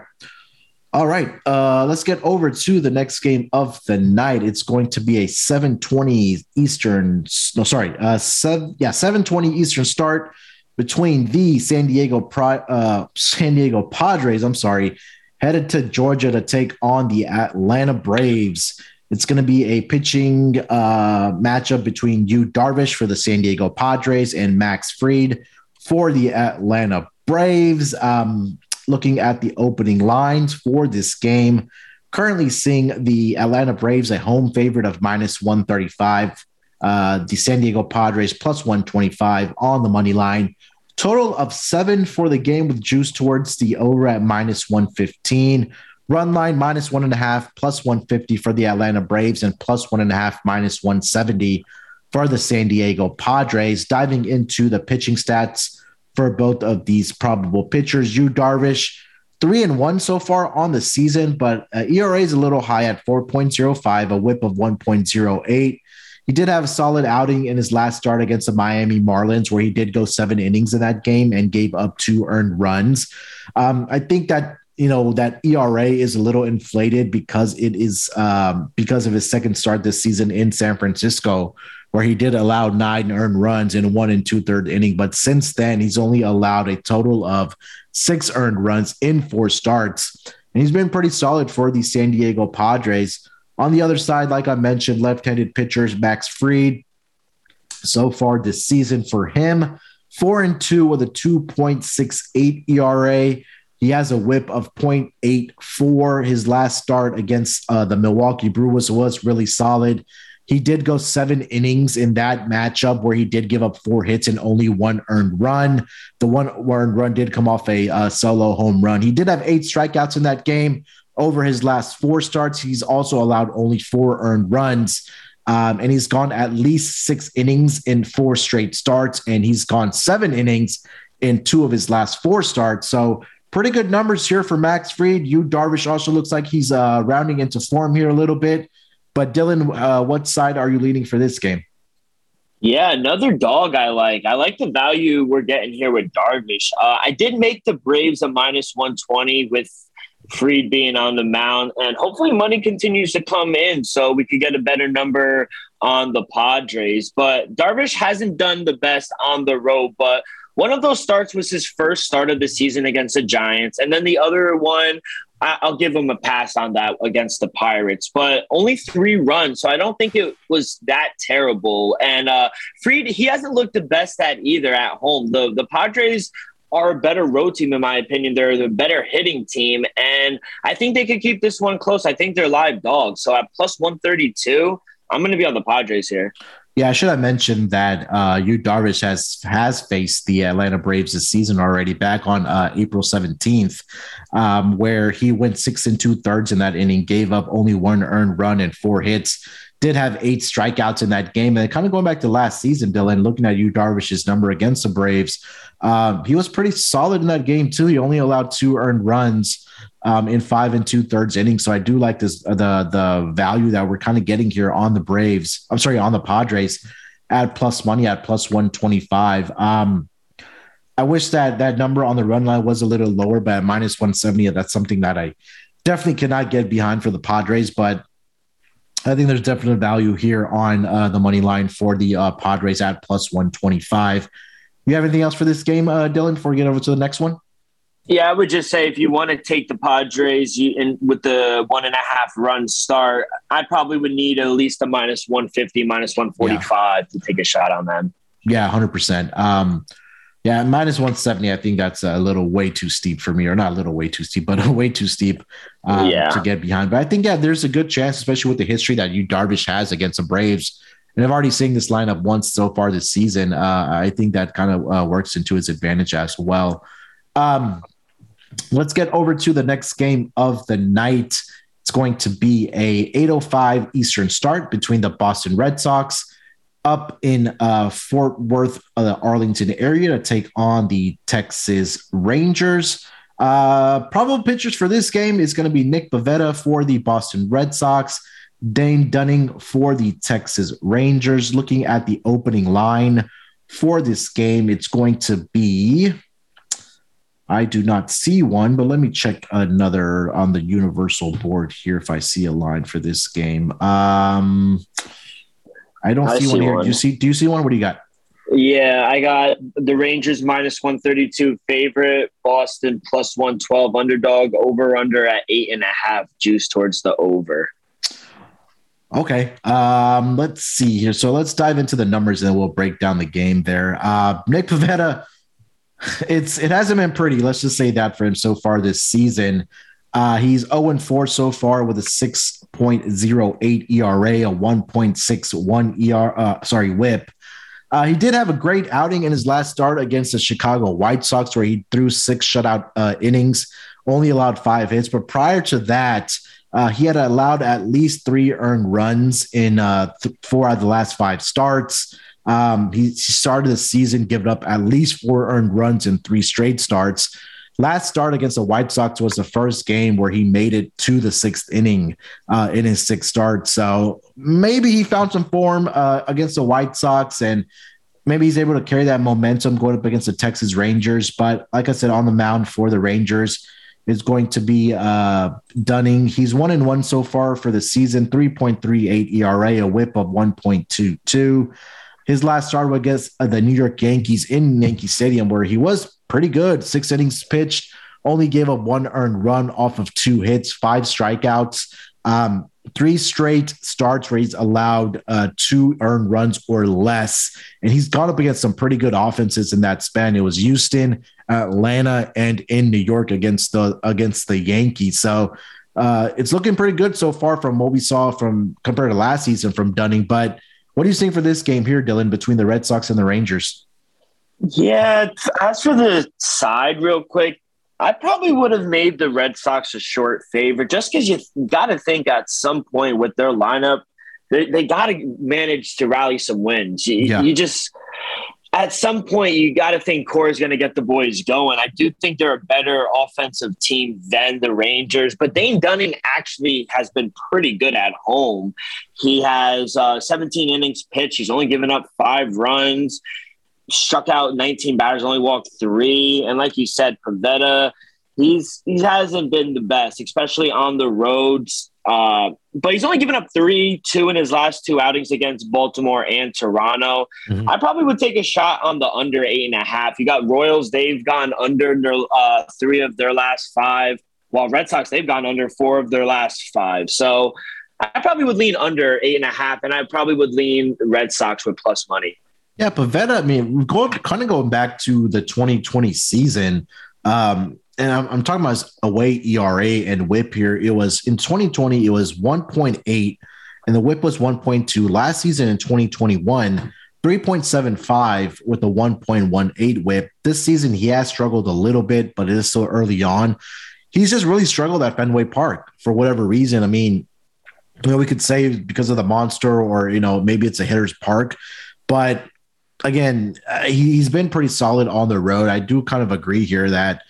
All right. Uh, let's get over to the next game of the night. It's going to be a 720 Eastern. No, sorry. Uh, seven, yeah, 720 Eastern start between the San Diego uh, San Diego Padres, I'm sorry, headed to Georgia to take on the Atlanta Braves. It's going to be a pitching uh, matchup between Yu Darvish for the San Diego Padres and Max Fried for the Atlanta Braves. Um, looking at the opening lines for this game, currently seeing the Atlanta Braves a home favorite of minus 135 uh, the San Diego Padres plus 125 on the money line. Total of seven for the game with juice towards the over at minus 115. Run line minus one and a half, plus 150 for the Atlanta Braves, and plus one and a half, minus 170 for the San Diego Padres. Diving into the pitching stats for both of these probable pitchers, Yu Darvish, three and one so far on the season, but uh, ERA is a little high at 4.05, a whip of 1.08. He did have a solid outing in his last start against the Miami Marlins, where he did go seven innings in that game and gave up two earned runs. Um, I think that you know that ERA is a little inflated because it is um, because of his second start this season in San Francisco, where he did allow nine earned runs in a one and two third inning. But since then, he's only allowed a total of six earned runs in four starts, and he's been pretty solid for the San Diego Padres. On the other side, like I mentioned, left-handed pitchers Max Fried, So far this season for him, four and two with a 2.68 ERA. He has a whip of 0.84. His last start against uh, the Milwaukee Brewers was really solid. He did go seven innings in that matchup where he did give up four hits and only one earned run. The one earned run did come off a uh, solo home run. He did have eight strikeouts in that game, over his last four starts, he's also allowed only four earned runs. Um, and he's gone at least six innings in four straight starts, and he's gone seven innings in two of his last four starts. So pretty good numbers here for Max Fried. Yu Darvish also looks like he's uh, rounding into form here a little bit. But Dylan, uh, what side are you leaning for this game? Yeah, another dog I like. I like the value we're getting here with Darvish. Uh, I did make the Braves a minus 120 with Fried being on the mound, and hopefully money continues to come in so we could get a better number on the Padres. But Darvish hasn't done the best on the road, but one of those starts was his first start of the season against the Giants, and then the other one I, will give him a pass on that against the Pirates, but only three runs. So I don't think it was that terrible. And uh, Fried, he hasn't looked the best at either at home. The the Padres are a better road team, in my opinion. They're the better hitting team, and I think they could keep this one close. I think they're live dogs. So at plus one thirty two, I'm going to be on the Padres here. Yeah, I should have mentioned that uh, Yu Darvish has has faced the Atlanta Braves this season already back on uh, April 17th, um, where he went six and two thirds in that inning, gave up only one earned run and four hits. Did have eight strikeouts in that game. And kind of going back to last season, Dylan, looking at Yu Darvish's number against the Braves, um, he was pretty solid in that game, too. He only allowed two earned runs um, in five and two thirds innings. So I do like this uh, the the value that we're kind of getting here on the Braves. I'm sorry, on the Padres at plus money at plus one twenty five. Um, I wish that that number on the run line was a little lower, but at minus one seventy, that's something that I definitely cannot get behind for the Padres. But I think there's definite value here on uh, the money line for the uh, Padres at plus one twenty five. You have anything else for this game, uh, Dylan? Before we get over to the next one. Yeah, I would just say if you want to take the Padres you, in, with the one and a half run start, I probably would need at least a minus 150, minus 145 yeah. to take a shot on them. Yeah, 100%. Um, yeah, minus 170, I think that's a little way too steep for me, or not a little way too steep, but *laughs* a way too steep um, yeah. to get behind. But I think, yeah, there's a good chance, especially with the history that Yu Darvish has against the Braves. And I've already seen this lineup once so far this season. Uh, I think that kind of uh, works into his advantage as well. Um, Let's get over to the next game of the night. It's going to be a 8:05 Eastern start between the Boston Red Sox up in uh, Fort Worth, uh, the Arlington area, to take on the Texas Rangers. Uh, probable pitchers for this game is going to be Nick Pivetta for the Boston Red Sox, Dane Dunning for the Texas Rangers. Looking at the opening line for this game, it's going to be I do not see one, but let me check another on the universal board here if I see a line for this game. Um, I don't I see, see, one here. One. Do you see? Do you see one? What do you got? Yeah, I got the Rangers minus one thirty two favorite, Boston plus one twelve underdog, over under at eight and a half, juice towards the over. Okay. Um, let's see here. So let's dive into the numbers and then we'll break down the game there. Uh, Nick Pivetta, *laughs* it's it hasn't been pretty. Let's just say that for him so far this season. Uh, he's 0 4 so far with a 6.08 ERA, a 1.61 ER, uh, sorry, whip. Uh, he did have a great outing in his last start against the Chicago White Sox, where he threw six shutout uh, innings, only allowed five hits. But prior to that, uh, he had allowed at least three earned runs in uh, th- four out of the last five starts. Um, he started the season giving up at least four earned runs in three straight starts. Last start against the White Sox was the first game where he made it to the sixth inning uh, in his sixth start. So maybe he found some form uh, against the White Sox and maybe he's able to carry that momentum going up against the Texas Rangers. But like I said, on the mound for the Rangers is going to be uh, Dunning. He's one and one so far for the season, 3.38 ERA, a whip of 1.22. His last start was against uh, the New York Yankees in Yankee Stadium, where he was pretty good. Six innings pitched, only gave up one earned run off of two hits, five strikeouts, um, three straight starts where he's allowed uh, two earned runs or less. And he's gone up against some pretty good offenses in that span. It was Houston, Atlanta, and in New York against the against the Yankees. So uh, it's looking pretty good so far from what we saw from compared to last season from Dunning, but what do you think for this game here, Dylan, between the Red Sox and the Rangers? Yeah, as for the side, real quick, I probably would have made the Red Sox a short favorite just because you got to think at some point with their lineup, they, they got to manage to rally some wins. You, yeah. you just at some point you got to think Cora is going to get the boys going. I do think they're a better offensive team than the Rangers, but Dane Dunning actually has been pretty good at home. He has uh, 17 innings pitched. He's only given up five runs, struck out 19 batters, only walked three. And like you said, Pivetta, he's he hasn't been the best, especially on the roads. Uh, but he's only given up three, two in his last two outings against Baltimore and Toronto. Mm-hmm. I probably would take a shot on the under eight and a half. You got Royals; they've gone under their, uh, three of their last five, while Red Sox they've gone under four of their last five. So I probably would lean under eight and a half, and I probably would lean Red Sox with plus money. Yeah, Pivetta. I mean, going kind of going back to the 2020 season. Um, and I'm, I'm, talking about away ERA and WHIP here. It was in 2020, it was 1.8, and the WHIP was 1.2. Last season in 2021, 3.75 with a 1.18 WHIP. This season, he has struggled a little bit, but it is still early on. He's just really struggled at Fenway Park for whatever reason. I mean, you know, we could say because of the monster, or you know, maybe it's a hitter's park, but again, uh, he's been pretty solid on the road. I do kind of agree here that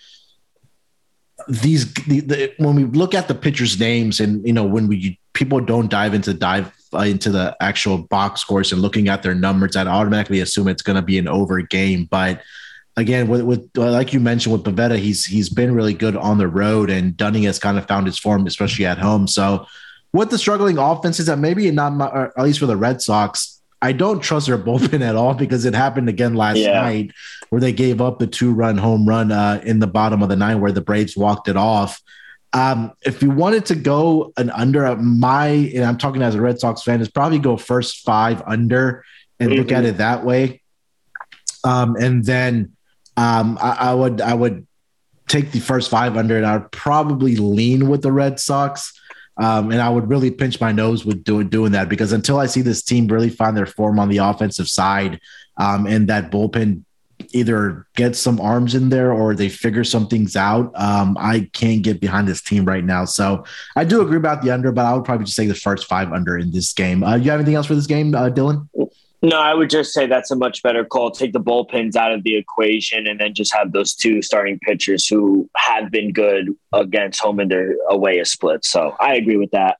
these the, the, when we look at the pitchers' names, and you know when we people don't dive into dive uh, into the actual box scores and looking at their numbers, I'd automatically assume it's going to be an over game. But again, with, with like you mentioned with Pivetta, he's he's been really good on the road, and Dunning has kind of found his form, especially at home. So with the struggling offenses, that maybe not at least for the Red Sox, I don't trust their bullpen at all because it happened again last yeah. night where they gave up the two run home run uh, in the bottom of the nine where the Braves walked it off. Um, if you wanted to go an under, uh, my and I'm talking as a Red Sox fan, is probably go first five under and mm-hmm. look at mm-hmm. it that way. Um, and then um, I, I would I would take the first five under, and I'd probably lean with the Red Sox. Um, and I would really pinch my nose with doing doing that because until I see this team really find their form on the offensive side, um, and that bullpen either get some arms in there or they figure some things out, um, I can't get behind this team right now. So I do agree about the under, but I would probably just say the first five under in this game. Uh, you have anything else for this game, uh, Dylan? No, I would just say that's a much better call. Take the bullpens out of the equation and then just have those two starting pitchers who have been good against home and their away a split. So I agree with that.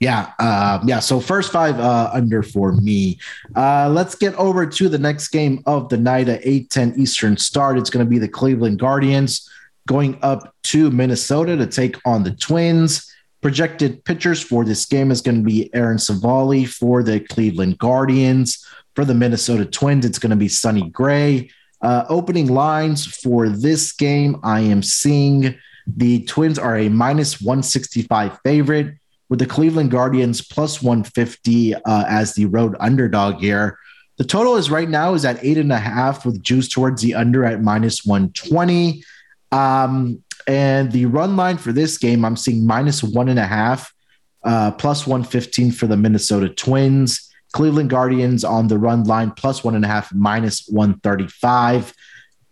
Yeah, uh, yeah. So first five uh, under for me. Uh, let's get over to the next game of the night at eight ten Eastern start. It's going to be the Cleveland Guardians going up to Minnesota to take on the Twins. Projected pitchers for this game is going to be Aaron Civale for the Cleveland Guardians. For the Minnesota Twins, it's going to be Sonny Gray. Uh, opening lines for this game, I am seeing the Twins are a minus 165 favorite with the Cleveland Guardians plus 150 uh, as the road underdog here. The total is right now is at eight and a half with juice towards the under at minus 120. Um, and the run line for this game, I'm seeing minus one and a half, uh, plus 115 for the Minnesota Twins. Cleveland Guardians on the run line, plus one and a half, minus 135.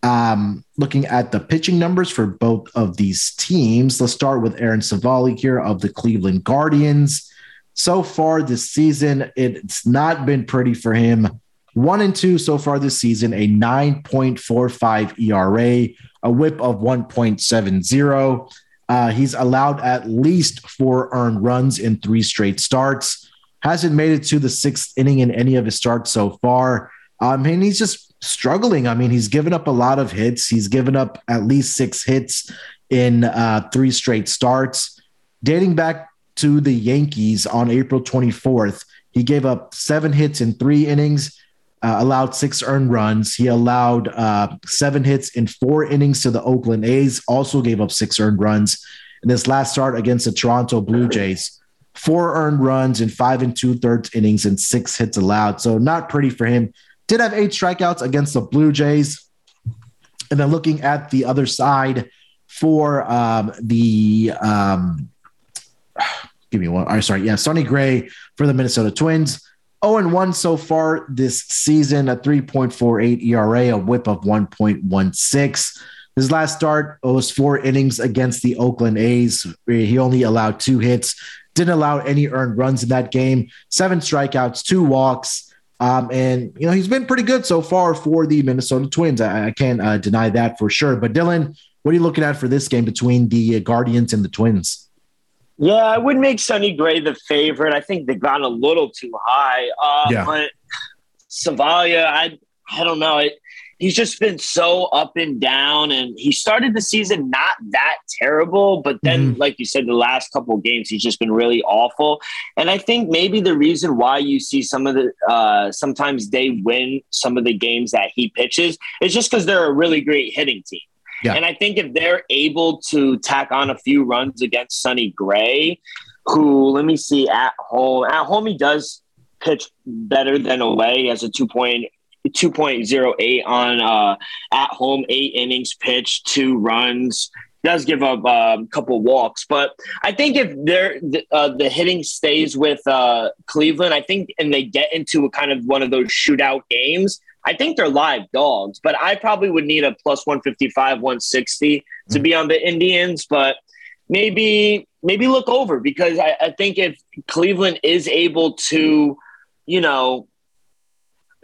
Um, looking at the pitching numbers for both of these teams, let's start with Aaron Civale here of the Cleveland Guardians. So far this season, it's not been pretty for him. One and two so far this season, a 9.45 ERA, a whip of 1.70. Uh, he's allowed at least four earned runs in three straight starts. Hasn't made it to the sixth inning in any of his starts so far. Um, and he's just struggling. I mean, he's given up a lot of hits. He's given up at least six hits in uh, three straight starts. Dating back to the Yankees on April 24th, he gave up seven hits in three innings uh, allowed six earned runs. He allowed uh, seven hits in four innings to the Oakland A's, also gave up six earned runs. In this last start against the Toronto Blue Jays, four earned runs in five and two thirds innings and six hits allowed. So not pretty for him. Did have eight strikeouts against the Blue Jays. And then looking at the other side for um, the um, *sighs* give me one. I'm sorry, yeah, Sonny Gray for the Minnesota Twins. 0 and 1 so far this season, a 3.48 ERA, a whip of 1.16. His last start was four innings against the Oakland A's. He only allowed two hits, didn't allow any earned runs in that game, seven strikeouts, two walks. Um, and you know he's been pretty good so far for the Minnesota Twins. I, I can't uh, deny that for sure. But Dylan, what are you looking at for this game between the Guardians and the Twins? Yeah, I would make Sonny Gray the favorite. I think they've gone a little too high. Uh, yeah. But Civale, I I don't know. It, he's just been so up and down and he started the season not that terrible but then mm-hmm. like you said the last couple of games he's just been really awful and i think maybe the reason why you see some of the uh, sometimes they win some of the games that he pitches is just because they're a really great hitting team yeah. and i think if they're able to tack on a few runs against sonny gray who let me see at home at home he does pitch better than away. He has a 2.0 2.08 on uh, at home, eight innings pitched, two runs. Does give up uh, a couple walks, but I think if they're uh, the hitting stays with uh, Cleveland, I think, and they get into a kind of one of those shootout games, I think they're live dogs. But I probably would need a plus 155, 160 mm-hmm. to be on the Indians. But maybe maybe look over because I, I think if Cleveland is able to, you know,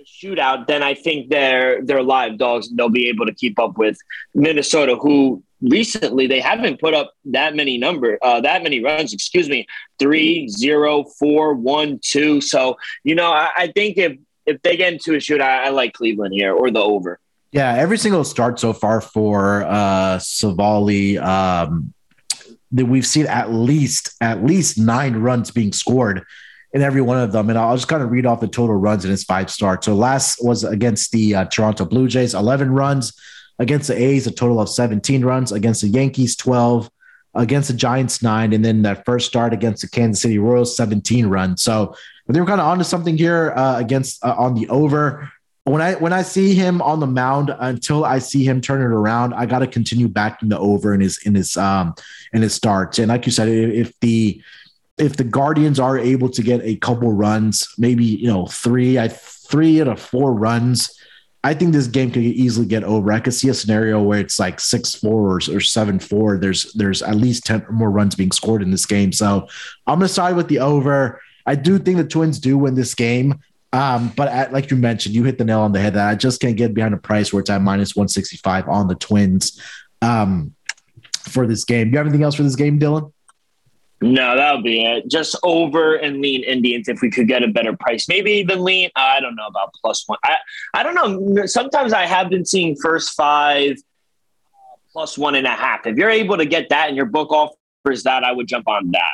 shootout, then I think they're they're live dogs and they'll be able to keep up with Minnesota, who recently they haven't put up that many number uh, that many runs. Excuse me, three zero four one two. So you know, I, I think if if they get into a shootout, I, I like Cleveland here or the over. Yeah, every single start so far for uh Civale, um, that we've seen at least at least nine runs being scored in every one of them. And I'll just kind of read off the total runs in his five starts. So last was against the uh, Toronto Blue Jays, 11 runs. Against the A's, a total of 17 runs. Against the Yankees, 12. Against the Giants, nine. And then that first start against the Kansas City Royals, 17 runs. So they were kind of onto something here uh, against uh, on the over. When I when I see him on the mound, until I see him turn it around, I got to continue backing the over in his in his um in his starts. And like you said, if the if the Guardians are able to get a couple runs, maybe you know three, I three out of four runs, I think this game could easily get over. I could see a scenario where it's like six four or, or seven four. There's there's at least ten or more runs being scored in this game. So I'm gonna side with the over. I do think the Twins do win this game. Um, but at, like you mentioned, you hit the nail on the head that I just can't get behind a price where it's at minus 165 on the Twins um, for this game. You have anything else for this game, Dylan? No, that would be it. Just over and lean Indians if we could get a better price. Maybe even lean. I don't know about plus one. I, I don't know. Sometimes I have been seeing first five uh, plus one and a half. If you're able to get that and your book offers that, I would jump on that.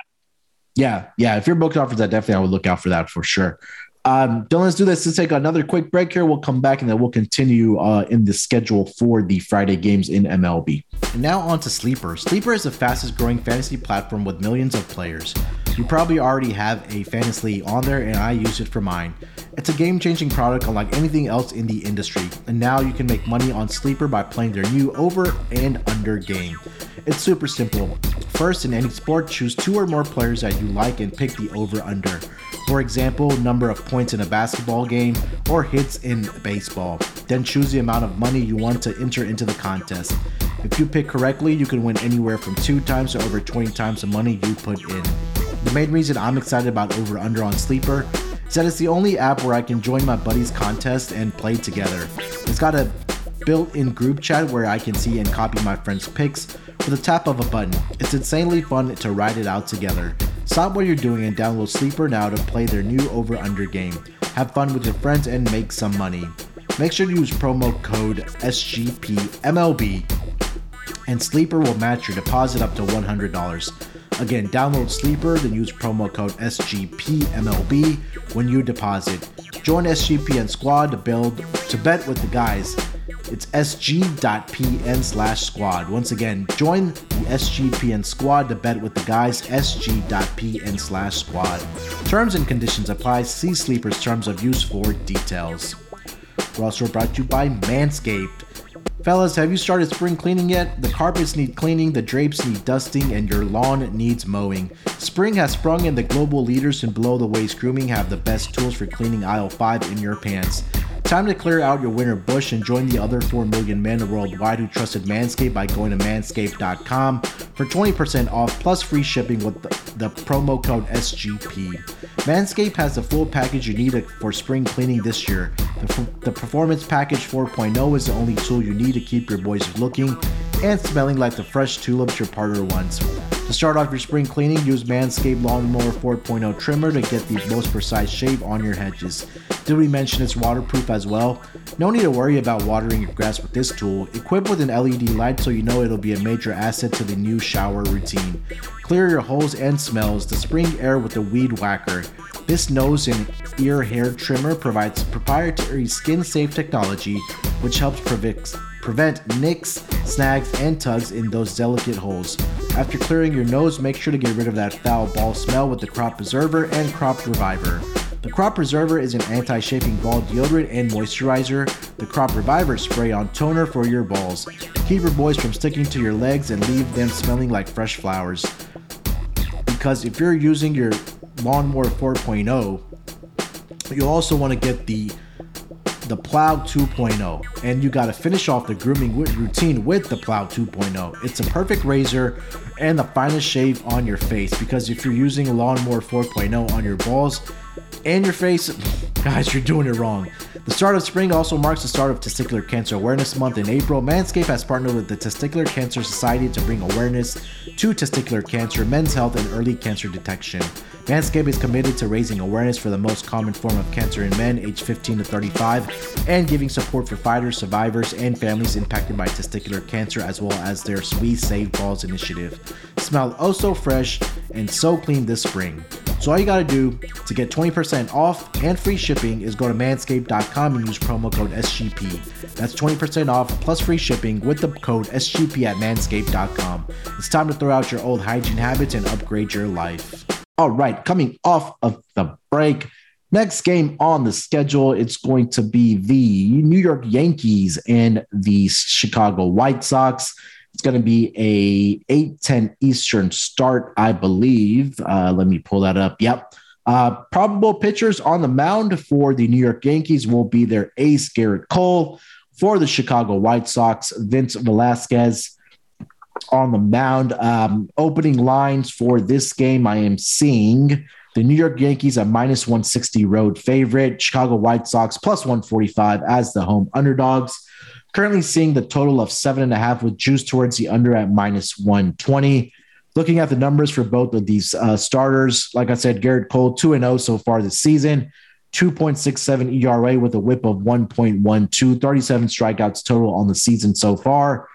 Yeah, yeah. If your book offers that, definitely I would look out for that for sure. Um, Dylan, let's do this. Let's take another quick break here. We'll come back and then we'll continue uh, in the schedule for the Friday games in MLB. And now on to Sleeper. Sleeper is the fastest growing fantasy platform with millions of players. You probably already have a fantasy on there, and I use it for mine. It's a game changing product unlike anything else in the industry, and now you can make money on Sleeper by playing their new over and under game. It's super simple. First, in any sport, choose two or more players that you like and pick the over under. For example, number of points in a basketball game or hits in baseball. Then choose the amount of money you want to enter into the contest. If you pick correctly, you can win anywhere from 2 times to over 20 times the money you put in. The main reason I'm excited about Over Under on Sleeper is that it's the only app where I can join my buddies' contest and play together. It's got a built in group chat where I can see and copy my friends' pics with a tap of a button. It's insanely fun to ride it out together. Stop what you're doing and download Sleeper now to play their new over under game. Have fun with your friends and make some money. Make sure to use promo code SGPMLB and Sleeper will match your deposit up to $100. Again, download Sleeper, then use promo code SGPMLB when you deposit. Join SGPN Squad to build to bet with the guys it's sg.pn slash squad. Once again, join the SGPN squad to bet with the guys, sg.pn slash squad. Terms and conditions apply. See Sleeper's terms of use for details. We're also brought to you by Manscaped. Fellas, have you started spring cleaning yet? The carpets need cleaning, the drapes need dusting, and your lawn needs mowing. Spring has sprung, and the global leaders in below the waist grooming have the best tools for cleaning aisle 5 in your pants. Time to clear out your winter bush and join the other 4 million men worldwide who trusted Manscaped by going to manscaped.com for 20% off plus free shipping with the, the promo code SGP. Manscaped has the full package you need for spring cleaning this year. The, the Performance Package 4.0 is the only tool you need to keep your boys looking and smelling like the fresh tulips your partner wants. To start off your spring cleaning, use Manscaped Lawnmower 4.0 trimmer to get the most precise shave on your hedges. Did we mention it's waterproof as well? No need to worry about watering your grass with this tool. Equipped with an LED light so you know it'll be a major asset to the new shower routine. Clear your holes and smells. The spring air with the Weed Whacker. This nose and ear hair trimmer provides proprietary skin safe technology which helps prevent, prevent nicks, snags, and tugs in those delicate holes. After clearing your nose, make sure to get rid of that foul ball smell with the Crop Preserver and Crop Reviver. The Crop Preserver is an anti shaping ball deodorant and moisturizer. The Crop Reviver spray on toner for your balls. Keep your boys from sticking to your legs and leave them smelling like fresh flowers. Because if you're using your Lawnmower 4.0, you'll also want to get the the Plow 2.0, and you got to finish off the grooming routine with the Plow 2.0. It's a perfect razor and the finest shave on your face because if you're using Lawnmower 4.0 on your balls, and your face, guys, you're doing it wrong. The start of spring also marks the start of Testicular Cancer Awareness Month in April. Manscaped has partnered with the Testicular Cancer Society to bring awareness to testicular cancer, men's health, and early cancer detection. Manscaped is committed to raising awareness for the most common form of cancer in men aged 15 to 35 and giving support for fighters, survivors, and families impacted by testicular cancer, as well as their We Save Balls initiative. Smell oh so fresh and so clean this spring. So all you gotta do to get 20% off and free shipping is go to manscaped.com and use promo code SGP. That's 20% off plus free shipping with the code SGP at manscaped.com. It's time to throw out your old hygiene habits and upgrade your life. All right, coming off of the break. Next game on the schedule, it's going to be the New York Yankees and the Chicago White Sox. It's going to be a 8:10 Eastern start, I believe. Uh, let me pull that up. Yep. Uh, probable pitchers on the mound for the New York Yankees will be their ace Gerrit Cole. For the Chicago White Sox, Vince Velasquez on the mound. Um, opening lines for this game, I am seeing the New York Yankees a minus 160 road favorite, Chicago White Sox plus 145 as the home underdogs. Currently seeing the total of seven and a half with juice towards the under at minus 120. Looking at the numbers for both of these uh, starters, like I said, Gerrit Cole 2 0 so far this season, 2.67 ERA with a whip of 1.12, 37 strikeouts total on the season so far.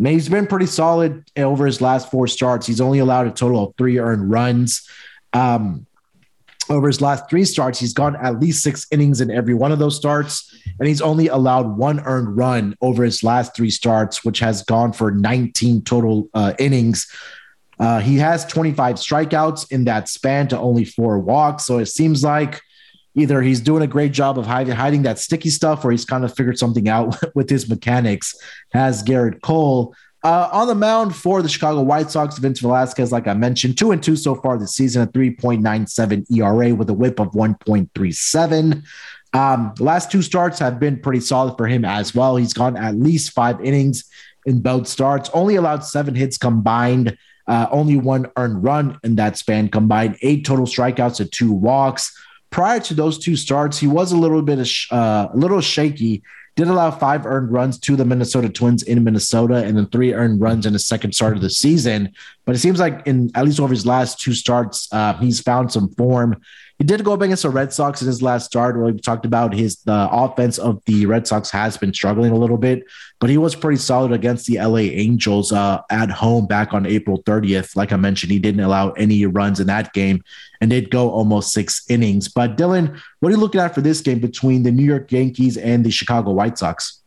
He's been pretty solid over his last four starts. He's only allowed a total of three earned runs. Um, over his last three starts, he's gone at least six innings in every one of those starts, and he's only allowed one earned run over his last three starts, which has gone for 19 total uh, innings. Uh, he has 25 strikeouts in that span to only four walks. So it seems like either he's doing a great job of hiding, hiding that sticky stuff or he's kind of figured something out *laughs* with his mechanics, has Gerrit Cole. Uh, on the mound for the Chicago White Sox, Vince Velasquez, like I mentioned, two and two so far this season, a 3.97 ERA with a whip of 1.37. Um, last two starts have been pretty solid for him as well. He's gone at least five innings in both starts, only allowed seven hits combined, uh, only one earned run in that span combined, eight total strikeouts and two walks. Prior to those two starts, he was a little bit of uh, a little shaky did allow five earned runs to the Minnesota Twins in Minnesota and then three earned runs in the second start of the season. But it seems like in at least over his last two starts, uh, he's found some form. He did go up against the Red Sox in his last start where we talked about his the offense of the Red Sox has been struggling a little bit, but he was pretty solid against the LA Angels uh, at home back on April 30th. Like I mentioned, he didn't allow any runs in that game and did go almost six innings. But Dylan, what are you looking at for this game between the New York Yankees and the Chicago White Sox?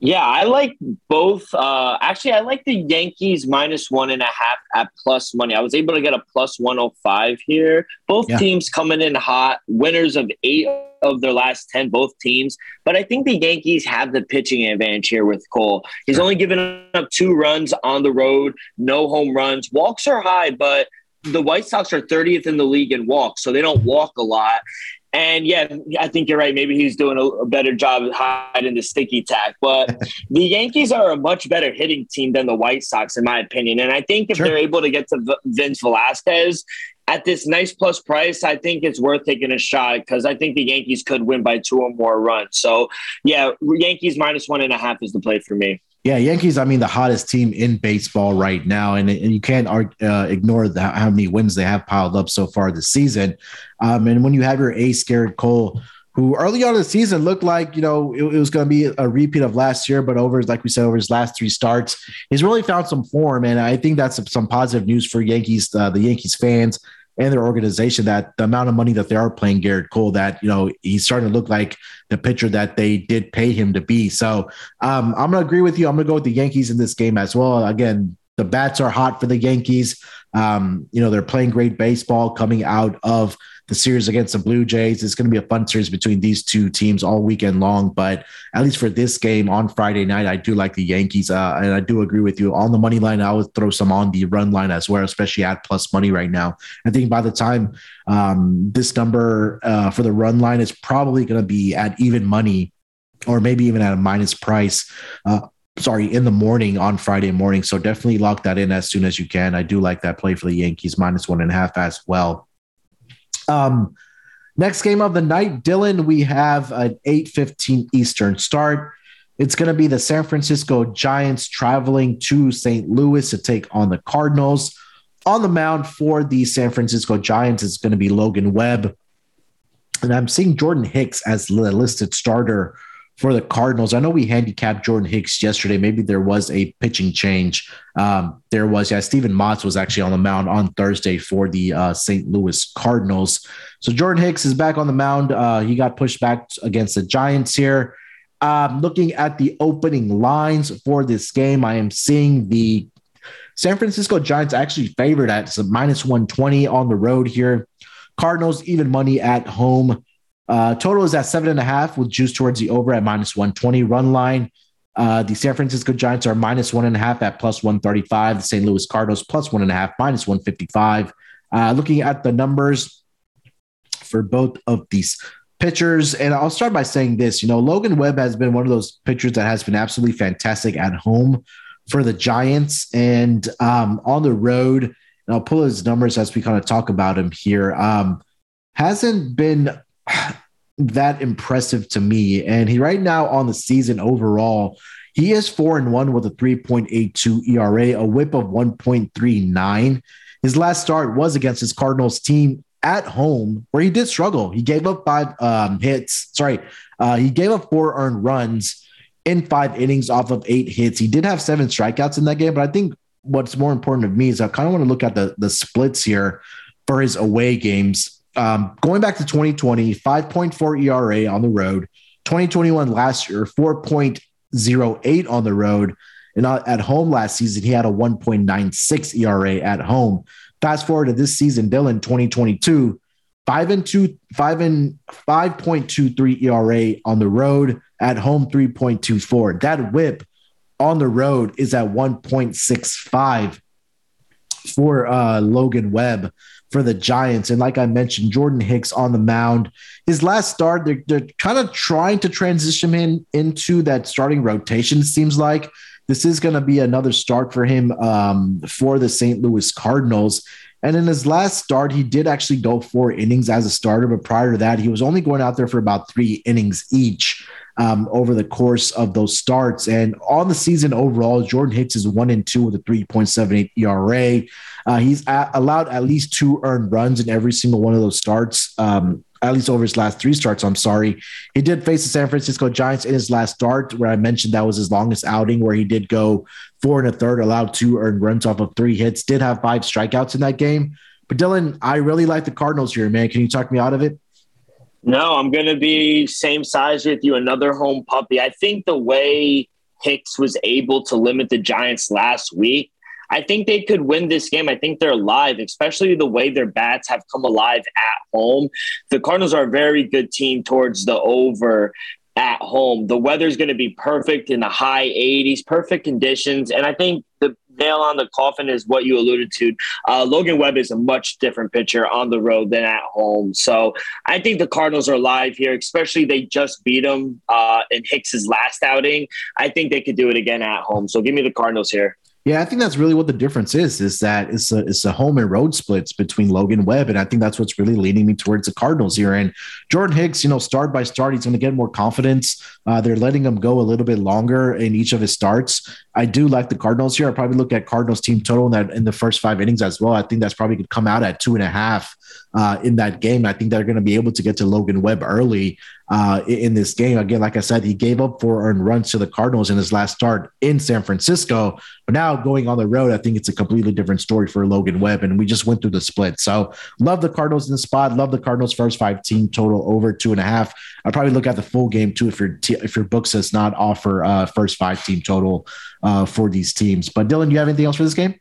Yeah, I like both. Uh, actually, I like the Yankees minus one and a half at plus money. I was able to get a plus 105 here. Both yeah. teams coming in hot, winners of eight of their last 10, both teams. But I think the Yankees have the pitching advantage here with Cole. He's only given up two runs on the road, no home runs. Walks are high, but the White Sox are 30th in the league in walks, so they don't walk a lot. And yeah, I think you're right. Maybe he's doing a, a better job hiding the sticky tack. But *laughs* the Yankees are a much better hitting team than the White Sox, in my opinion. And I think if sure. they're able to get to v- Vince Velasquez at this nice plus price, I think it's worth taking a shot because I think the Yankees could win by two or more runs. So yeah, Yankees minus one and a half is the play for me. Yeah, Yankees. I mean, the hottest team in baseball right now, and, and you can't uh, ignore the, how many wins they have piled up so far this season. Um, and when you have your ace, Gerrit Cole, who early on in the season looked like you know it, it was going to be a repeat of last year, but over like we said, over his last three starts, he's really found some form, and I think that's some positive news for Yankees, uh, the Yankees fans and their organization that the amount of money that they are playing Gerrit Cole, that you know he's starting to look like the pitcher that they did pay him to be. So um, I'm gonna agree with you. I'm gonna go with the Yankees in this game as well. Again, the bats are hot for the Yankees. Um, you know they're playing great baseball coming out of the series against the Blue Jays. It's going to be a fun series between these two teams all weekend long. But at least for this game on Friday night, I do like the Yankees. Uh, and I do agree with you on the money line. I would throw some on the run line as well, especially at plus money right now. I think by the time um, this number uh, for the run line is probably going to be at even money or maybe even at a minus price. Uh, sorry, in the morning on Friday morning. So definitely lock that in as soon as you can. I do like that play for the Yankees minus one and a half as well. Um, next game of the night, Dylan, we have an 8:15 Eastern start. It's going to be the San Francisco Giants traveling to St. Louis to take on the Cardinals. On the mound for the San Francisco Giants is going to be Logan Webb. And I'm seeing Jordan Hicks as the listed starter for the Cardinals. I know we handicapped Jordan Hicks yesterday. Maybe there was a pitching change. Um, there was, yeah, Steven Matz was actually on the mound on Thursday for the uh, St. Louis Cardinals. So Jordan Hicks is back on the mound. Uh, he got pushed back against the Giants here. Um, looking at the opening lines for this game, I am seeing the San Francisco Giants actually favored at minus 120 on the road here. Cardinals even money at home. Uh, total is at seven and a half with juice towards the over at minus 120 run line. Uh, the San Francisco Giants are minus one and a half at plus 135. The St. Louis Cardinals plus one and a half, minus 155. Uh, looking at the numbers for both of these pitchers, and I'll start by saying this you know, Logan Webb has been one of those pitchers that has been absolutely fantastic at home for the Giants and um, on the road. And I'll pull his numbers as we kind of talk about him here. Um, hasn't been *sighs* that impressive to me. And he right now on the season overall, he is four and one with a 3.82 ERA, a whip of 1.39. His last start was against his Cardinals team at home, where he did struggle. He gave up five um, hits. Sorry, uh, he gave up four earned runs in five innings off of eight hits. He did have seven strikeouts in that game, but I think what's more important to me is I kind of want to look at the the splits here for his away games. Um, going back to 2020, 5.4 ERA on the road. 2021 last year, 4.08 on the road. And at home last season, he had a 1.96 ERA at home. Fast forward to this season, Dylan, 2022, five and two, five and 5.23 ERA on the road. At home, 3.24. That whip on the road is at 1.65 for uh, Logan Webb for the Giants. And like I mentioned, Jordan Hicks on the mound. His last start, they're, they're kind of trying to transition him into that starting rotation, seems like. This is going to be another start for him um, for the St. Louis Cardinals. And in his last start, he did actually go four innings as a starter, but prior to that, he was only going out there for about three innings each um, over the course of those starts. And on the season overall, Jordan Hicks is one and two with a 3.78 ERA. Uh, he's at, allowed at least two earned runs in every single one of those starts. Um, at least over his last three starts. I'm sorry. He did face the San Francisco Giants in his last start, where I mentioned that was his longest outing, where he did go four and a third, allowed two earned runs off of three hits, did have five strikeouts in that game. But Dylan, I really like the Cardinals here, man. Can you talk me out of it? No, I'm going to be same size with you. Another home puppy. I think the way Hicks was able to limit the Giants last week, I think they could win this game. I think they're alive, especially the way their bats have come alive at home. The Cardinals are a very good team towards the over. At home. The weather's going to be perfect in the high 80s, perfect conditions. And I think the nail on the coffin is what you alluded to. Uh, Logan Webb is a much different pitcher on the road than at home. So I think the Cardinals are live here, especially they just beat them uh, in Hicks's last outing. I think they could do it again at home. So give me the Cardinals here. Yeah, I think that's really what the difference is. Is that it's a it's a home and road splits between Logan Webb, and I think that's what's really leading me towards the Cardinals here. And Jordan Hicks, you know, start by start, he's going to get more confidence. Uh, they're letting him go a little bit longer in each of his starts. I do like the Cardinals here. I probably look at Cardinals team total in that in the first five innings as well. I think that's probably could come out at two and a half uh, in that game. I think they're going to be able to get to Logan Webb early uh, in this game. Again, like I said, he gave up four earned runs to the Cardinals in his last start in San Francisco. But now going on the road, I think it's a completely different story for Logan Webb. And we just went through the split. So love the Cardinals in the spot. Love the Cardinals first five team total over two and a half. I'd probably look at the full game too if your t- if your book does not offer uh, first five team total uh, for these teams. But Dylan, do you have anything else for this game?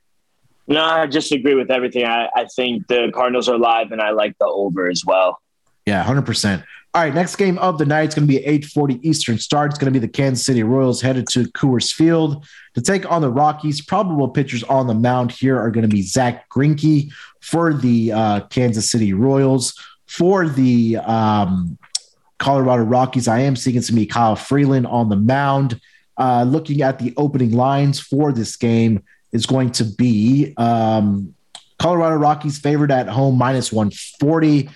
No, I just agree with everything. I, I think the Cardinals are live, and I like the over as well. Yeah, hundred percent. All right, next game of the night is going to be 8:40 Eastern start. It's going to be the Kansas City Royals headed to Coors Field to take on the Rockies. Probable pitchers on the mound here are going to be Zack Greinke for the uh, Kansas City Royals. For the um, Colorado Rockies, I am seeing some Kyle Freeland on the mound. Uh, looking at the opening lines for this game, is going to be um, Colorado Rockies favored at home minus 140.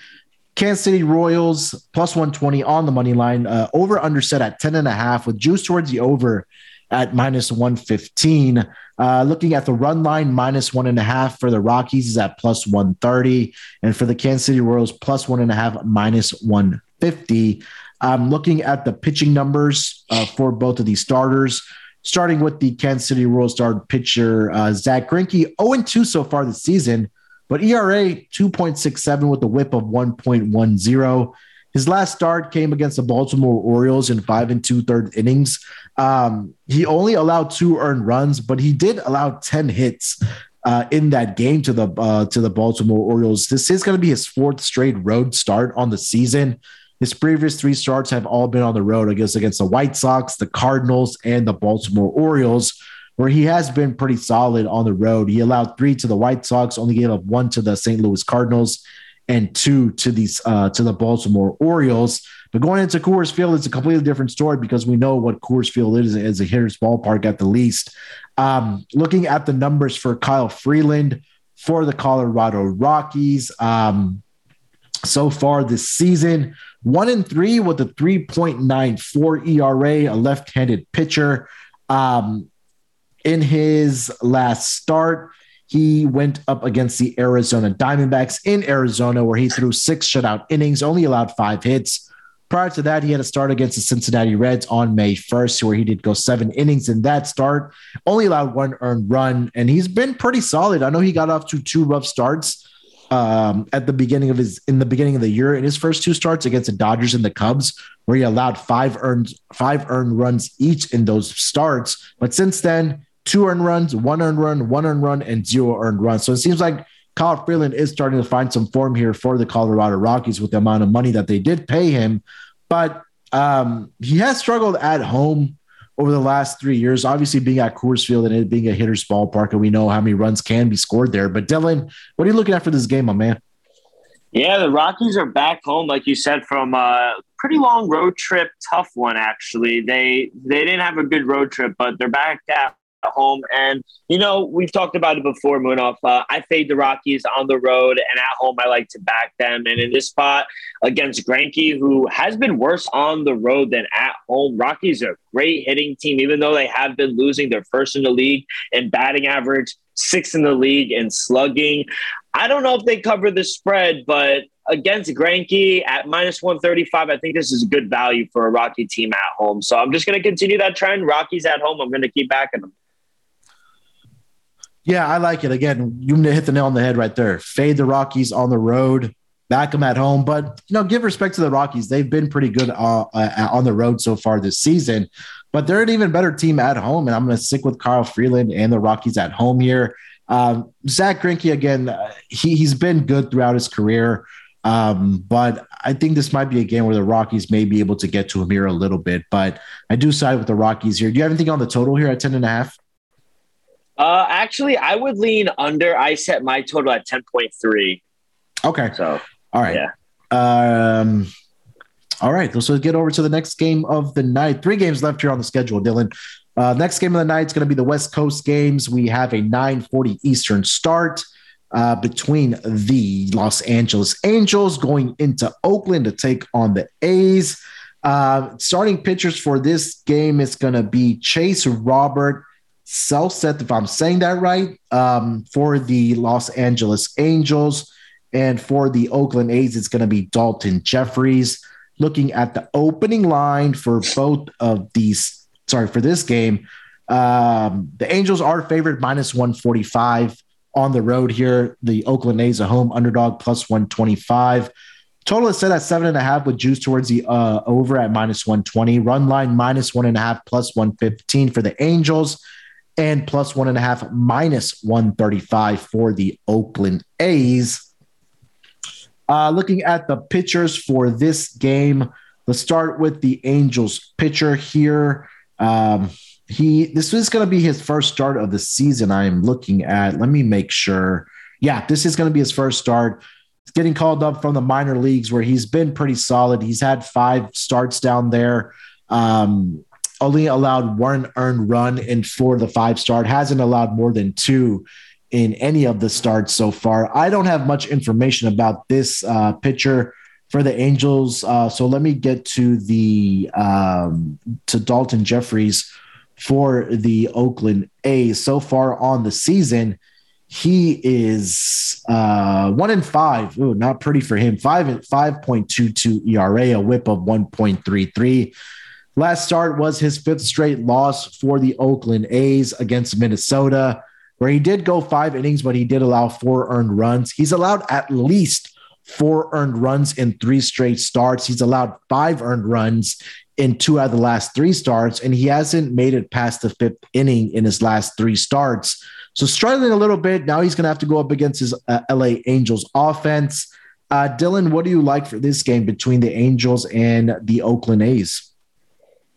Kansas City Royals plus 120 on the money line. Uh, over under set at 10 and a half with juice towards the over at minus 115. Uh, looking at the run line, minus one and a half for the Rockies is at plus 130. And for the Kansas City Royals, plus one and a half, minus 150. I'm looking at the pitching numbers uh, for both of these starters starting with the Kansas City Royals star pitcher uh, Zack Greinke, 0 2 so far this season, but ERA 2.67 with a whip of 1.10. His last start came against the Baltimore Orioles in five and two third innings. Um, he only allowed two earned runs, but he did allow 10 hits uh, in that game to the uh, to the Baltimore Orioles. This is going to be his fourth straight road start on the season. His previous three starts have all been on the road against against the White Sox, the Cardinals, and the Baltimore Orioles, where he has been pretty solid on the road. He allowed three to the White Sox, only gave up one to the St. Louis Cardinals, and two to these uh, to the Baltimore Orioles. But going into Coors Field, it's a completely different story because we know what Coors Field is as a hitter's ballpark at the least. Um, looking at the numbers for Kyle Freeland for the Colorado Rockies um, so far this season, one and three with a 3.94 ERA, a left handed pitcher. Um, in his last start, he went up against the Arizona Diamondbacks in Arizona, where he threw six shutout innings, only allowed five hits. Prior to that, he had a start against the Cincinnati Reds on May 1st, where he did go seven innings in that start, only allowed one earned run, and he's been pretty solid. I know he got off to two rough starts um, at the beginning of his in the beginning of the year in his first two starts against the Dodgers and the Cubs, where he allowed five earned five earned runs each in those starts. But since then, two earned runs, one earned run, one earned run, and zero earned runs. So it seems like Kyle Freeland is starting to find some form here for the Colorado Rockies with the amount of money that they did pay him. But um, he has struggled at home over the last three years. Obviously, being at Coors Field and it being a hitter's ballpark, and we know how many runs can be scored there. But Dylan, what are you looking at for this game, my man? Yeah, the Rockies are back home, like you said, from a pretty long road trip, tough one actually. They they didn't have a good road trip, but they're back at home. And, you know, we've talked about it before, Munaf. Uh, I fade the Rockies on the road, and at home, I like to back them. And in this spot against Greinke, who has been worse on the road than at home, Rockies are a great hitting team, even though they have been losing. They're first in the league in batting average, sixth in the league in slugging. I don't know if they cover the spread, but against Greinke at minus 135, I think this is good value for a Rocky team at home. So I'm just going to continue that trend. Rockies at home, I'm going to keep backing them. Yeah, I like it. Again, you hit the nail on the head right there. Fade the Rockies on the road, back them at home. But you know, give respect to the Rockies. They've been pretty good uh, uh, on the road so far this season. But they're an even better team at home, and I'm going to stick with Kyle Freeland and the Rockies at home here. Um, Zack Greinke again, uh, he he's been good throughout his career, um, but I think this might be a game where the Rockies may be able to get to him here a little bit, but I do side with the Rockies here. Do you have anything on the total here at 10 and a half? Uh, actually, I would lean under. I set my total at 10.3. Okay. So, all right. Yeah. Um, all right. Let's get over to the next game of the night. Three games left here on the schedule, Dylan. Uh, next game of the night is going to be the West Coast games. We have a 9:40 Eastern start uh, between the Los Angeles Angels going into Oakland to take on the A's. Uh, starting pitchers for this game is going to be Chase Robert Silseth, if I'm saying that right, um, for the Los Angeles Angels. And for the Oakland A's, it's going to be Daulton Jefferies. Looking at the opening line for both of these, sorry, for this game, um, the Angels are favored minus 145 on the road here. The Oakland A's a home underdog plus 125. Total is set at seven and a half with juice towards the uh, over at minus 120. Run line minus one and a half plus 115 for the Angels and plus one and a half minus 135 for the Oakland A's. Uh, looking at the pitchers for this game, let's start with the Angels pitcher here. Um, he this is going to be his first start of the season. I am looking at. Let me make sure. Yeah, this is going to be his first start. He's getting called up from the minor leagues where he's been pretty solid. He's had five starts down there. Um, only allowed one earned run in four of the five start. Hasn't allowed more than two in any of the starts so far. I don't have much information about this uh, pitcher for the Angels. Uh, so let me get to the um, to Daulton Jefferies for the Oakland A's. So far on the season, he is uh, one in five. Ooh, not pretty for him. Five five point two two ERA, a WHIP of one point three three. Last start was his fifth straight loss for the Oakland A's against Minnesota, where he did go five innings, but he did allow four earned runs. He's allowed at least four earned runs in three straight starts. He's allowed five earned runs in two out of the last three starts, and he hasn't made it past the fifth inning in his last three starts. So struggling a little bit. Now he's going to have to go up against his uh, LA Angels offense. Uh, Dylan, what do you like for this game between the Angels and the Oakland A's?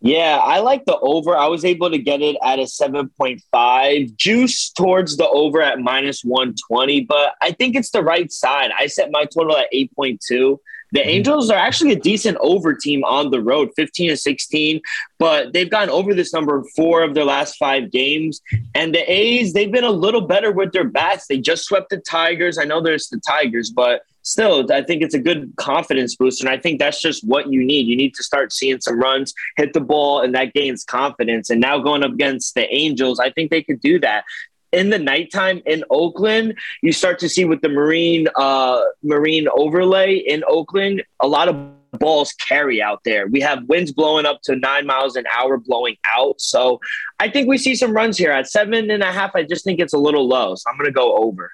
Yeah, I like the over. I was able to get it at a 7.5. Juice towards the over at minus 120, but I think it's the right side. I set my total at 8.2. The mm-hmm. Angels are actually a decent over team on the road, 15 to 16, but they've gone over this number four of their last five games. And the A's, they've been a little better with their bats. They just swept the Tigers. I know there's the Tigers, but still, I think it's a good confidence booster. And I think that's just what you need. You need to start seeing some runs, hit the ball, and that gains confidence. And now going up against the Angels, I think they could do that in the nighttime in Oakland, you start to see with the marine uh, marine overlay in Oakland, a lot of balls carry out there. We have winds blowing up to nine miles an hour blowing out. So I think we see some runs here at seven and a half. I just think it's a little low. So I'm going to go over.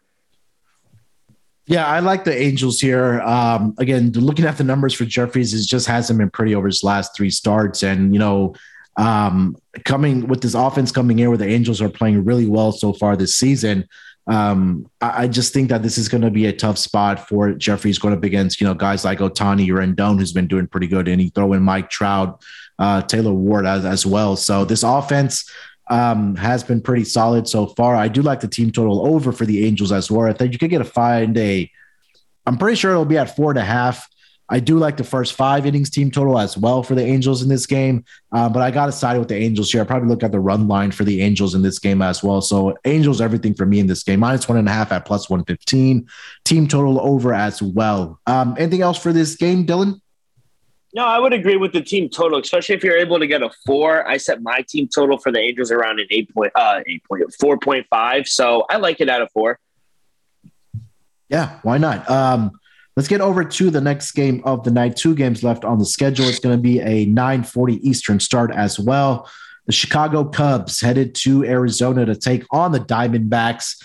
Yeah, I like the Angels here. Um, again, looking at the numbers for Jefferies, it just hasn't been pretty over his last three starts. And, you know, um, coming with this offense coming in where the Angels are playing really well so far this season. Um, I, I, just think that this is going to be a tough spot for Jefferies going up against, you know, guys like Ohtani Rendon, who's been doing pretty good. And he throw in Mike Trout, uh, Taylor Ward as, as well. So this offense um, has been pretty solid so far. I do like the team total over for the Angels as well. I think you could get a five day. I'm pretty sure it'll be at four and a half. I do like the first five innings team total as well for the Angels in this game, uh, but I got to side with the Angels here. I probably look at the run line for the Angels in this game as well. So Angels, everything for me in this game, minus one and a half at plus 115, team total over as well. Um, anything else for this game, Dylan? No, I would agree with the team total, especially if you're able to get a four. I set my team total for the Angels around an eight point, uh, eight point, four point five. So I like it at a four. Yeah, why not? Um, Let's get over to the next game of the night. Two games left on the schedule. It's going to be a 9:40 Eastern start as well. The Chicago Cubs headed to Arizona to take on the Diamondbacks.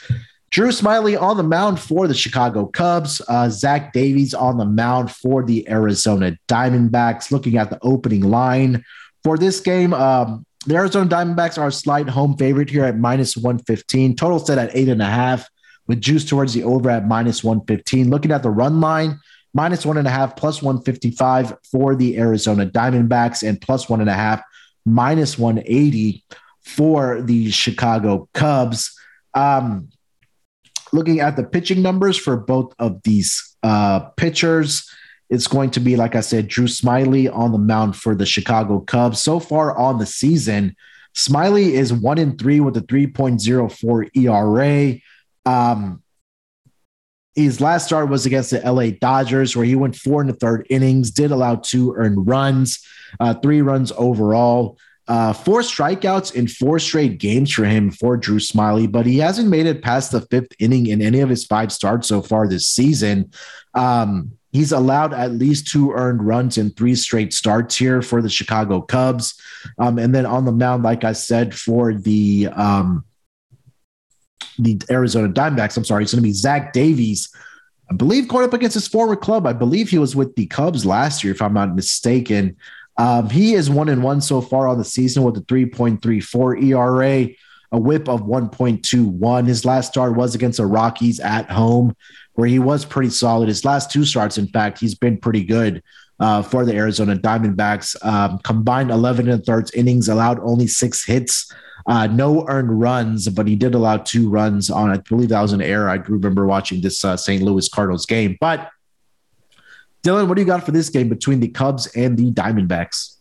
Drew Smyly on the mound for the Chicago Cubs. Uh, Zach Davies on the mound for the Arizona Diamondbacks. Looking at the opening line for this game, um, the Arizona Diamondbacks are a slight home favorite here at minus 115. Total set at eight and a half with juice towards the over at minus 115. Looking at the run line, minus one and a half, plus 155 for the Arizona Diamondbacks, and plus one and a half, minus 180 for the Chicago Cubs. Um, looking at the pitching numbers for both of these uh, pitchers, it's going to be, like I said, Drew Smyly on the mound for the Chicago Cubs. So far on the season, Smyly is one in three with a 3.04 ERA. Um, his last start was against the LA Dodgers, where he went four in the third innings, did allow two earned runs, uh, three runs overall. Uh, four strikeouts in four straight games for him for Drew Smyly, but he hasn't made it past the fifth inning in any of his five starts so far this season. Um, he's allowed at least two earned runs in three straight starts here for the Chicago Cubs. Um, and then on the mound, like I said, for the um, the Arizona Diamondbacks, I'm sorry, it's going to be Zach Davies. I believe going up against his former club. I believe he was with the Cubs last year, if I'm not mistaken. Um, he is one and one so far on the season with a 3.34 ERA, a whip of 1.21. His last start was against the Rockies at home, where he was pretty solid. His last two starts, in fact, he's been pretty good uh, for the Arizona Diamondbacks. Um, combined 11 and thirds innings, allowed only six hits, uh, no earned runs, but he did allow two runs on, I believe that was an error. I remember watching this uh, St. Louis Cardinals game, but Dylan, what do you got for this game between the Cubs and the Diamondbacks?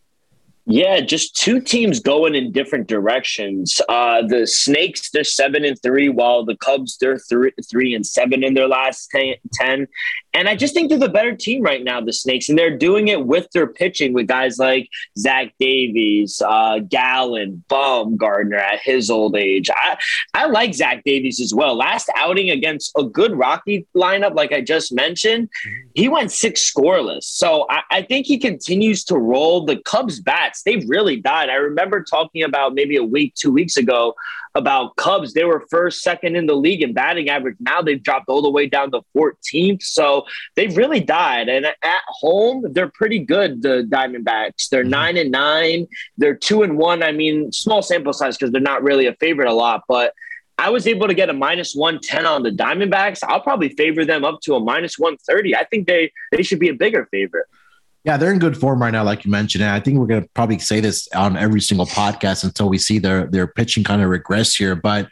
Yeah, just two teams going in different directions. Uh, the Snakes, they're seven and three, while the Cubs, they're three, three and seven in their last ten. And I just think they're the better team right now, the Snakes, and they're doing it with their pitching with guys like Zach Davies, uh, Gallen, Bumgarner at his old age. I, I like Zach Davies as well. Last outing against a good Rocky lineup, like I just mentioned, he went six scoreless. So I, I think he continues to roll. The Cubs bats, they've really died. I remember talking about maybe a week, two weeks ago about Cubs. They were first, second in the league in batting average. Now they've dropped all the way down to 14th. So they've really died. And at home, they're pretty good, the Diamondbacks. They're mm-hmm. nine and nine. They're two and one. I mean, small sample size because they're not really a favorite a lot, but I was able to get a minus 110 on the Diamondbacks. I'll probably favor them up to a minus 130. I think they they should be a bigger favorite. Yeah, they're in good form right now, like you mentioned. And I think we're going to probably say this on every single podcast until we see their their pitching kind of regress here. But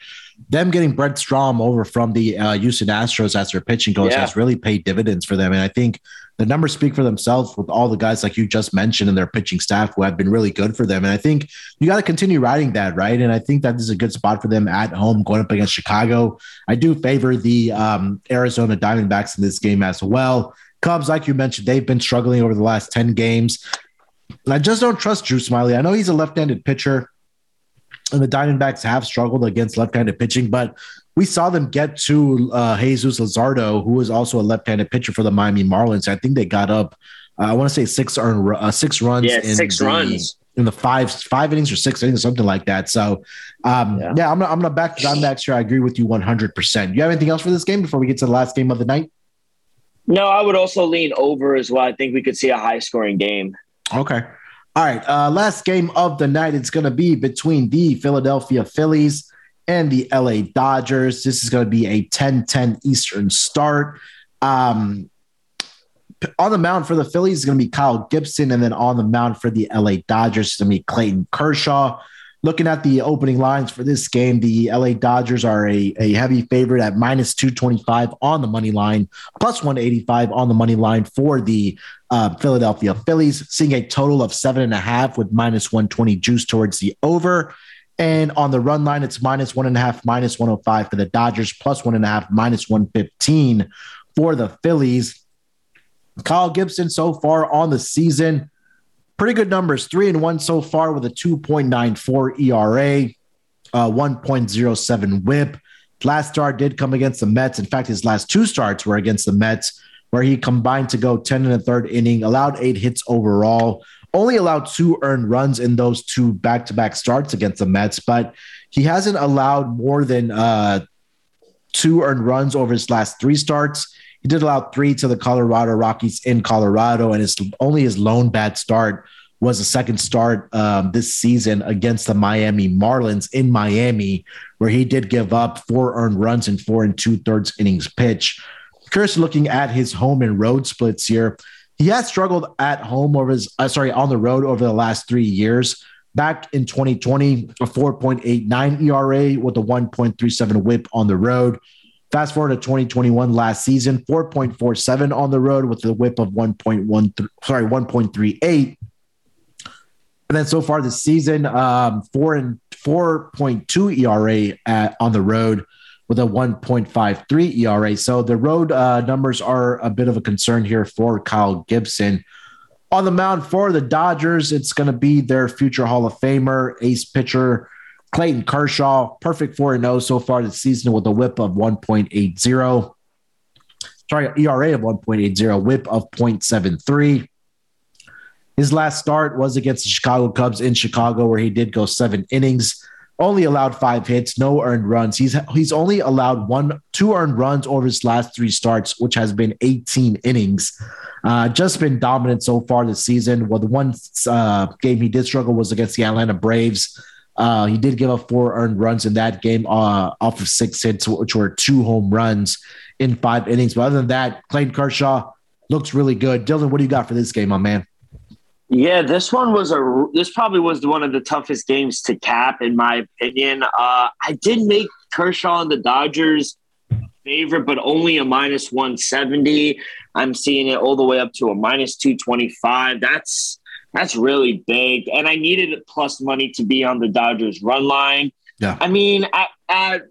them getting Brent Strom over from the uh, Houston Astros as their pitching coach yeah. has really paid dividends for them. And I think the numbers speak for themselves with all the guys like you just mentioned and their pitching staff who have been really good for them. And I think you got to continue riding that, right? And I think that this is a good spot for them at home going up against Chicago. I do favor the um, Arizona Diamondbacks in this game as well. Cubs, like you mentioned, they've been struggling over the last 10 games. And I just don't trust Drew Smyly. I know he's a left handed pitcher, and the Diamondbacks have struggled against left handed pitching, but we saw them get to uh, Jesus Luzardo, who was also a left handed pitcher for the Miami Marlins. I think they got up, uh, I want to say six, earned, uh, six runs. Yeah, six the, runs. In the five five innings or six innings or something like that. So, um, yeah. yeah, I'm gonna I'm gonna back the Diamondbacks here. I agree with you 100. percent You have anything else for this game before we get to the last game of the night? No, I would also lean over as well. I think we could see a high scoring game. Okay. All right. Uh, last game of the night. It's going to be between the Philadelphia Phillies and the LA Dodgers. This is going to be a 10 10 Eastern start. Um, on the mound for the Phillies is going to be Kyle Gibson. And then on the mound for the LA Dodgers is going to be Clayton Kershaw. Looking at the opening lines for this game, the LA Dodgers are a, a heavy favorite at minus 225 on the money line, plus 185 on the money line for the uh, Philadelphia Phillies, seeing a total of seven and a half with minus 120 juice towards the over. And on the run line, it's minus one and a half, minus 105 for the Dodgers, plus one and a half, minus 115 for the Phillies. Kyle Gibson so far on the season, pretty good numbers. Three and one so far with a 2.94 ERA, uh, 1.07 whip. Last start did come against the Mets. In fact, his last two starts were against the Mets, where he combined to go 10 in the third inning, allowed eight hits overall, only allowed two earned runs in those two back to back starts against the Mets, but he hasn't allowed more than uh, two earned runs over his last three starts. He did allow three to the Colorado Rockies in Colorado, and his only his lone bad start was a second start um, this season against the Miami Marlins in Miami, where he did give up four earned runs in four and two thirds innings pitch. curious looking at his home and road splits here. He has struggled at home over his, uh, sorry, on the road over the last three years. Back in 2020, a 4.89 ERA with a 1.37 whip on the road. Fast forward to 2021 last season, 4.47 on the road with a whip of 1.1, sorry, 1.38. And then so far this season, um, four and 4.2 ERA at, on the road with a 1.53 ERA. So the road uh, numbers are a bit of a concern here for Kyle Gibson. On the mound for the Dodgers, it's going to be their future Hall of Famer, ace pitcher Clayton Kershaw, perfect 4 0 so far this season with a whip of 1.80. Sorry, ERA of 1.80, whip of 0.73. His last start was against the Chicago Cubs in Chicago, where he did go seven innings only allowed five hits, no earned runs. He's he's only allowed one, two earned runs over his last three starts, which has been 18 innings. Uh, just been dominant so far this season. Well, the one uh, game he did struggle was against the Atlanta Braves. Uh, he did give up four earned runs in that game uh, off of six hits, which were two home runs in five innings. But other than that, Clayton Kershaw looks really good. Dylan, what do you got for this game, my man? Yeah, this one was a. This probably was one of the toughest games to cap, in my opinion. Uh, I did make Kershaw and the Dodgers favorite, but only a minus one seventy. I'm seeing it all the way up to a minus two twenty five. That's that's really big, and I needed plus money to be on the Dodgers run line. Yeah, I mean, at, at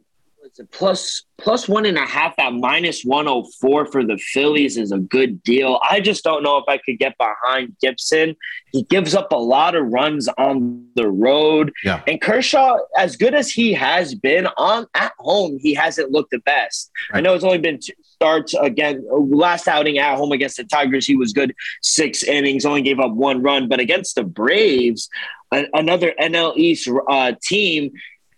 plus plus one and a half at minus 104 for the Phillies is a good deal. I just don't know if I could get behind Gibson. He gives up a lot of runs on the road. Yeah. And Kershaw, as good as he has been on at home, he hasn't looked the best. Right. I know it's only been two starts again. Last outing at home against the Tigers, he was good six innings, only gave up one run. But against the Braves, another NL East uh, team,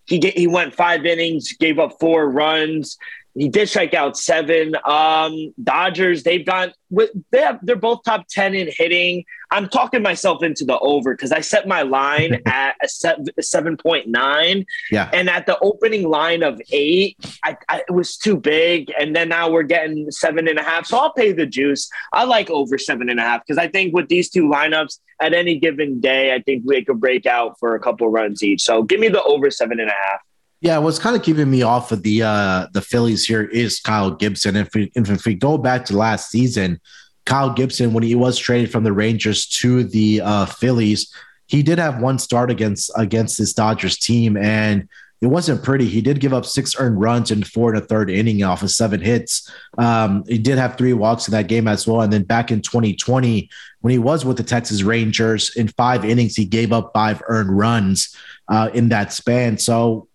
he get, he went five innings, gave up four runs. He did strike out seven. Um, Dodgers, they've got they have they're both top ten in hitting. I'm talking myself into the over because I set my line *laughs* at a seven point nine. Yeah, and at the opening line of eight, I, I, it was too big, and then now we're getting seven and a half. So I'll pay the juice. I like over seven and a half because I think with these two lineups at any given day, I think we could break out for a couple runs each. So give me the over seven and a half. Yeah, what's kind of keeping me off of the uh the Phillies here is Kyle Gibson. If we if we go back to last season, Kyle Gibson when he was traded from the Rangers to the uh, Phillies, he did have one start against against this Dodgers team, and it wasn't pretty. He did give up six earned runs in four and a third inning off of seven hits. Um, he did have three walks in that game as well. And then back in 2020, when he was with the Texas Rangers in five innings, he gave up five earned runs uh, in that span. So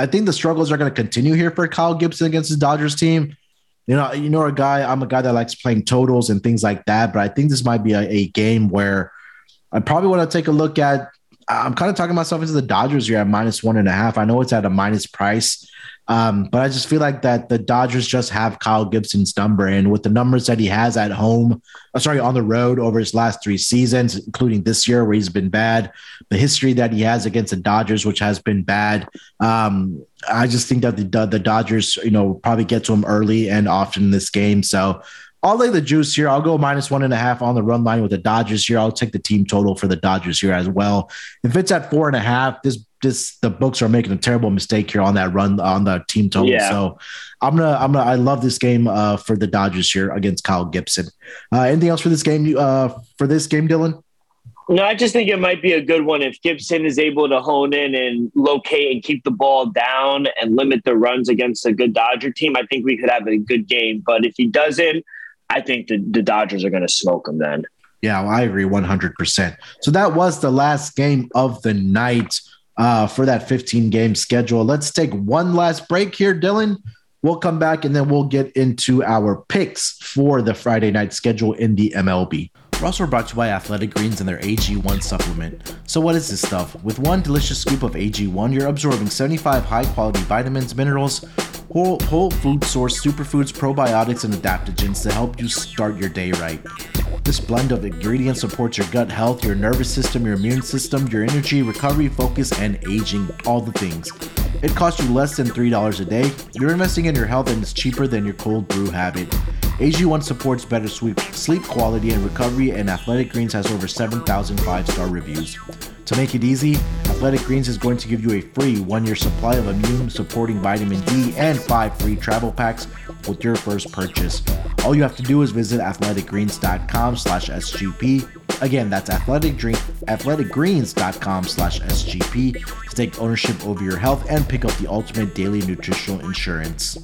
I think the struggles are going to continue here for Kyle Gibson against his Dodgers team. You know, you know, a guy. I'm a guy that likes playing totals and things like that. But I think this might be a, a game where I probably want to take a look at. I'm kind of talking myself into the Dodgers here at minus one and a half. I know it's at a minus price, um, but I just feel like that the Dodgers just have Kyle Gibson's number, and with the numbers that he has at home, uh, sorry, on the road over his last three seasons, including this year where he's been bad, the history that he has against the Dodgers, which has been bad. Um, I just think that the the Dodgers, you know, probably get to him early and often in this game. So I'll lay the juice here. I'll go minus one and a half on the run line with the Dodgers here. I'll take the team total for the Dodgers here as well. If it's at four and a half, this this the books are making a terrible mistake here on that run on the team total. Yeah. So I'm gonna I'm gonna I love this game uh, for the Dodgers here against Kyle Gibson. Uh, anything else for this game? Uh, for this game, Dylan? No, I just think it might be a good one if Gibson is able to hone in and locate and keep the ball down and limit the runs against a good Dodger team. I think we could have a good game. But if he doesn't, I think the, the Dodgers are going to smoke him then. Yeah, well, I agree 100%. So that was the last game of the night uh, for that 15 game schedule. Let's take one last break here, Dylan. We'll come back and then we'll get into our picks for the Friday night schedule in the MLB. We're also brought to you by Athletic Greens and their AG1 supplement. So, what is this stuff? With one delicious scoop of AG1, you're absorbing 75 high quality vitamins, minerals, whole, whole food source superfoods, probiotics, and adaptogens to help you start your day right. This blend of ingredients supports your gut health, your nervous system, your immune system, your energy, recovery, focus, and aging all the things. It costs you less than $3 a day. You're investing in your health and it's cheaper than your cold brew habit. AG1 supports better sleep, sleep quality and recovery, and Athletic Greens has over 7,000 five star reviews. To make it easy, Athletic Greens is going to give you a free one year supply of immune supporting vitamin D and five free travel packs with your first purchase. All you have to do is visit athleticgreens.com slash SGP. Again, that's athleticgreens.com slash SGP to take ownership over your health and pick up the ultimate daily nutritional insurance.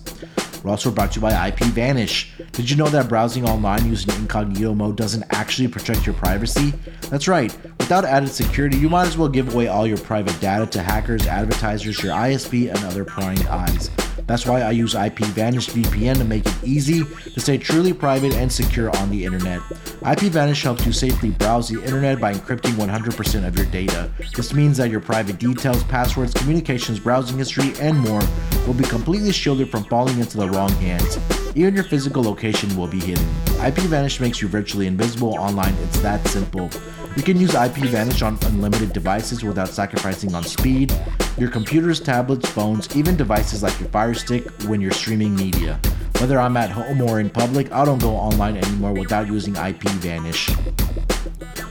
We're also brought to you by IPVanish. Did you know that browsing online using incognito mode doesn't actually protect your privacy? That's right. Without added security, you might as well give away all your private data to hackers, advertisers, your ISP, and other prying eyes. That's why I use IPVanish VPN to make it easy to stay truly private and secure on the internet. IPVanish helps you safely browse the internet by encrypting 100% of your data. This means that your private details, passwords, communications, browsing history, and more will be completely shielded from falling into the wrong hands. Even your physical location will be hidden. IPVanish makes you virtually invisible online. It's that simple. You can use IP Vanish on unlimited devices without sacrificing on speed. Your computers, tablets, phones, even devices like your Fire Stick when you're streaming media. Whether I'm at home or in public, I don't go online anymore without using IP Vanish.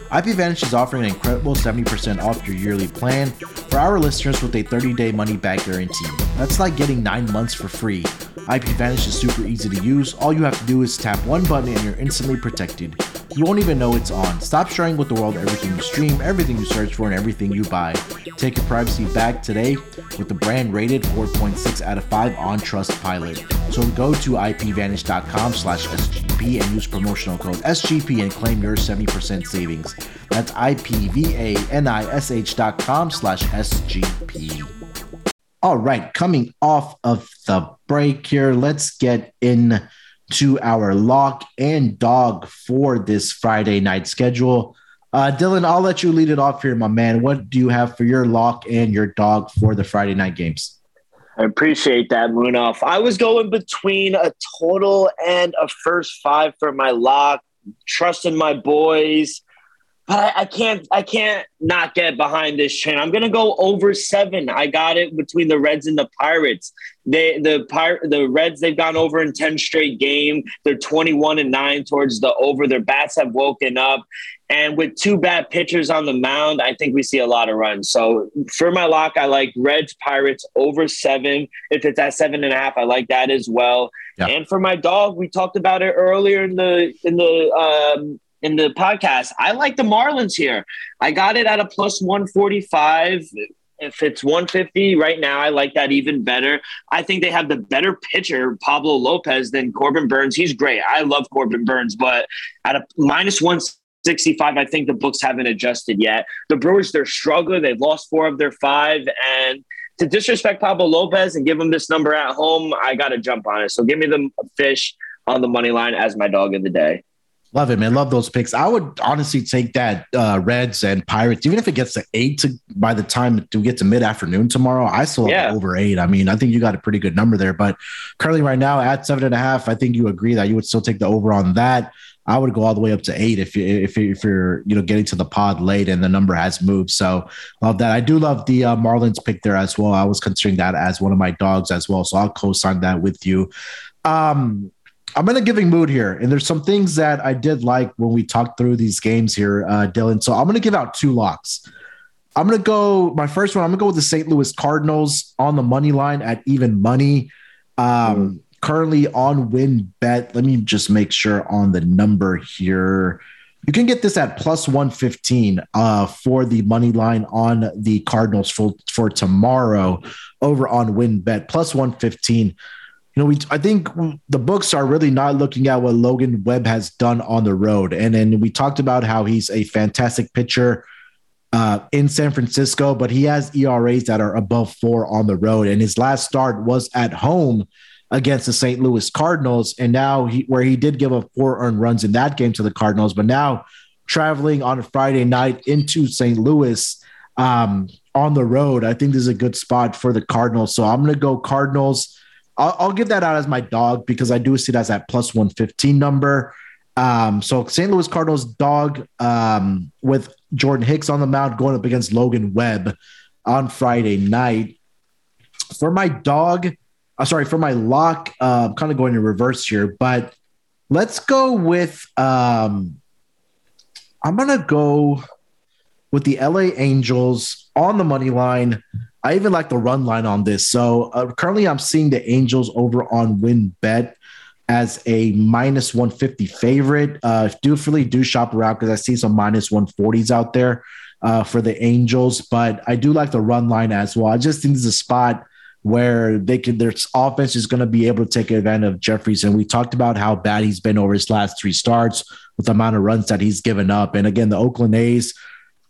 IPVanish is offering an incredible 70% off your yearly plan for our listeners with a 30 day money back guarantee. That's like getting 9 months for free. IP Vanish is super easy to use. All you have to do is tap one button and you're instantly protected. You won't even know it's on. Stop sharing with the world everything you stream, everything you search for, and everything you buy. Take your privacy back today with the brand rated 4.6 out of 5 on Trustpilot. So go to ipvanish.com slash SGP and use promotional code SGP and claim your 70% savings. That's ipvanish.com slash SGP. All right, coming off of the break here, let's get in to our lock and dog for this Friday night schedule. Uh, Dylan, I'll let you lead it off here, my man. What do you have for your lock and your dog for the Friday night games? I appreciate that, Munaf. I was going between a total and a first five for my lock, trusting my boys but I, I, can't I can't not get behind this train. I'm gonna go over seven. I got it between the Reds and the Pirates. They the Pir- the Reds they've gone over in 10 straight game. They're 21 and 9 towards the over. Their bats have woken up. And with two bad pitchers on the mound, I think we see a lot of runs. So for my lock, I like Reds Pirates over seven. If it's at seven and a half, I like that as well. Yeah. And for my dog, we talked about it earlier in the in the um, in the podcast. I like the Marlins here. I got it at a plus 145. If it's 150 right now, I like that even better. I think they have the better pitcher, Pablo Lopez, than Corbin Burnes. He's great. I love Corbin Burnes, but at a minus 165, I think the books haven't adjusted yet. The Brewers, they're struggling. They've lost four of their five. And to disrespect Pablo Lopez and give him this number at home, I got to jump on it. So give me the fish on the money line as my dog of the day. Love it, man. Love those picks. I would honestly take that uh, Reds and Pirates, even if it gets to eight to by the time we get to mid afternoon tomorrow. I still yeah. over eight. I mean, I think you got a pretty good number there. But currently, right now at seven and a half, I think you agree that you would still take the over on that. I would go all the way up to eight if you if you, if you're you know getting to the pod late and the number has moved. So love that. I do love the uh, Marlins pick there as well. I was considering that as one of my dogs as well. So I'll co-sign that with you. Um, I'm in a giving mood here, and there's some things that I did like when we talked through these games here, uh, Dylan. So I'm going to give out two locks. I'm going to go my first one. I'm going to go with the St. Louis Cardinals on the money line at even money. Um, mm. Currently on WynnBET. Let me just make sure on the number here. You can get this at plus 115 uh, for the money line on the Cardinals for, for tomorrow over on WynnBET plus 115 you know, we I think the books are really not looking at what Logan Webb has done on the road, and then we talked about how he's a fantastic pitcher uh, in San Francisco, but he has ERAs that are above four on the road, and his last start was at home against the St. Louis Cardinals, and now he where he did give up four earned runs in that game to the Cardinals, but now traveling on a Friday night into St. Louis um, on the road, I think this is a good spot for the Cardinals. So I'm going to go Cardinals I'll, I'll, give that out as my dog because I do see that as that plus 115 number. Um, so St. Louis Cardinals dog um, with Jordan Hicks on the mound going up against Logan Webb on Friday night. For my dog, uh, sorry, for my lock, uh, I'm kind of going in reverse here, but Let's go with. Um, I'm gonna go with the LA Angels on the money line. I even like the run line on this. So uh, currently, I'm seeing the Angels over on WynnBET as a minus 150 favorite. Uh, do really do shop around because I see some minus 140s out there uh, for the Angels, but I do like the run line as well. I just think there's a spot where they can their offense is going to be able to take advantage of Jefferies. And we talked about how bad he's been over his last three starts with the amount of runs that he's given up. And again, the Oakland A's,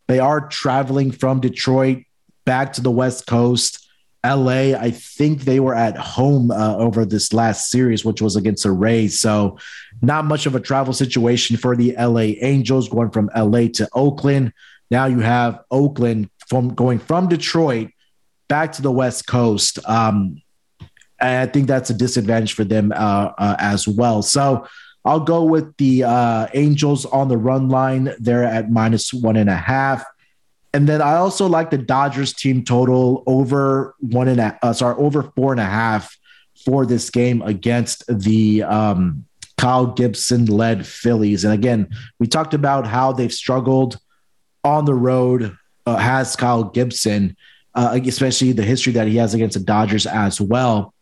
they are traveling from Detroit back to the West Coast. LA, I think they were at home uh, over this last series, which was against the Rays. So, not much of a travel situation for the LA Angels going from LA to Oakland. Now you have Oakland from going from Detroit back to the West Coast. Um, I think that's a disadvantage for them uh, uh, as well. So I'll go with the uh, Angels on the run line. They're at minus one and a half. And then I also like the Dodgers team total over one and a, uh, sorry, over four and a half for this game against the um, Kyle Gibson led Phillies. And again, we talked about how they've struggled on the road, uh, has Kyle Gibson uh, especially the history that he has against the Dodgers as well.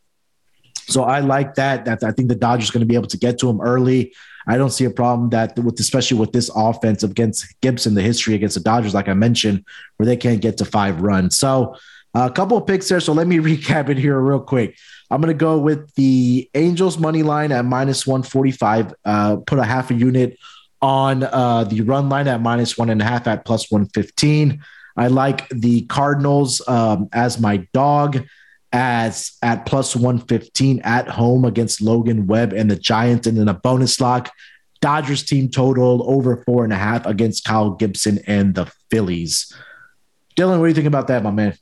So I like that. That I think the Dodgers going to be able to get to him early. I don't see a problem that with especially with this offense against Gibson, the history against the Dodgers, like I mentioned, where they can't get to five runs. So a couple of picks there. So let me *laughs* recap it here real quick. I'm going to go with the Angels money line at minus 145. Uh, put a half a unit on uh, the run line at minus one and a half at plus 115. I like the Cardinals um, as my dog as at plus 115 at home against Logan Webb and the Giants. And then a bonus lock, Dodgers team total over four and a half against Kyle Gibson and the Phillies. Dylan, what do you think about that, my man?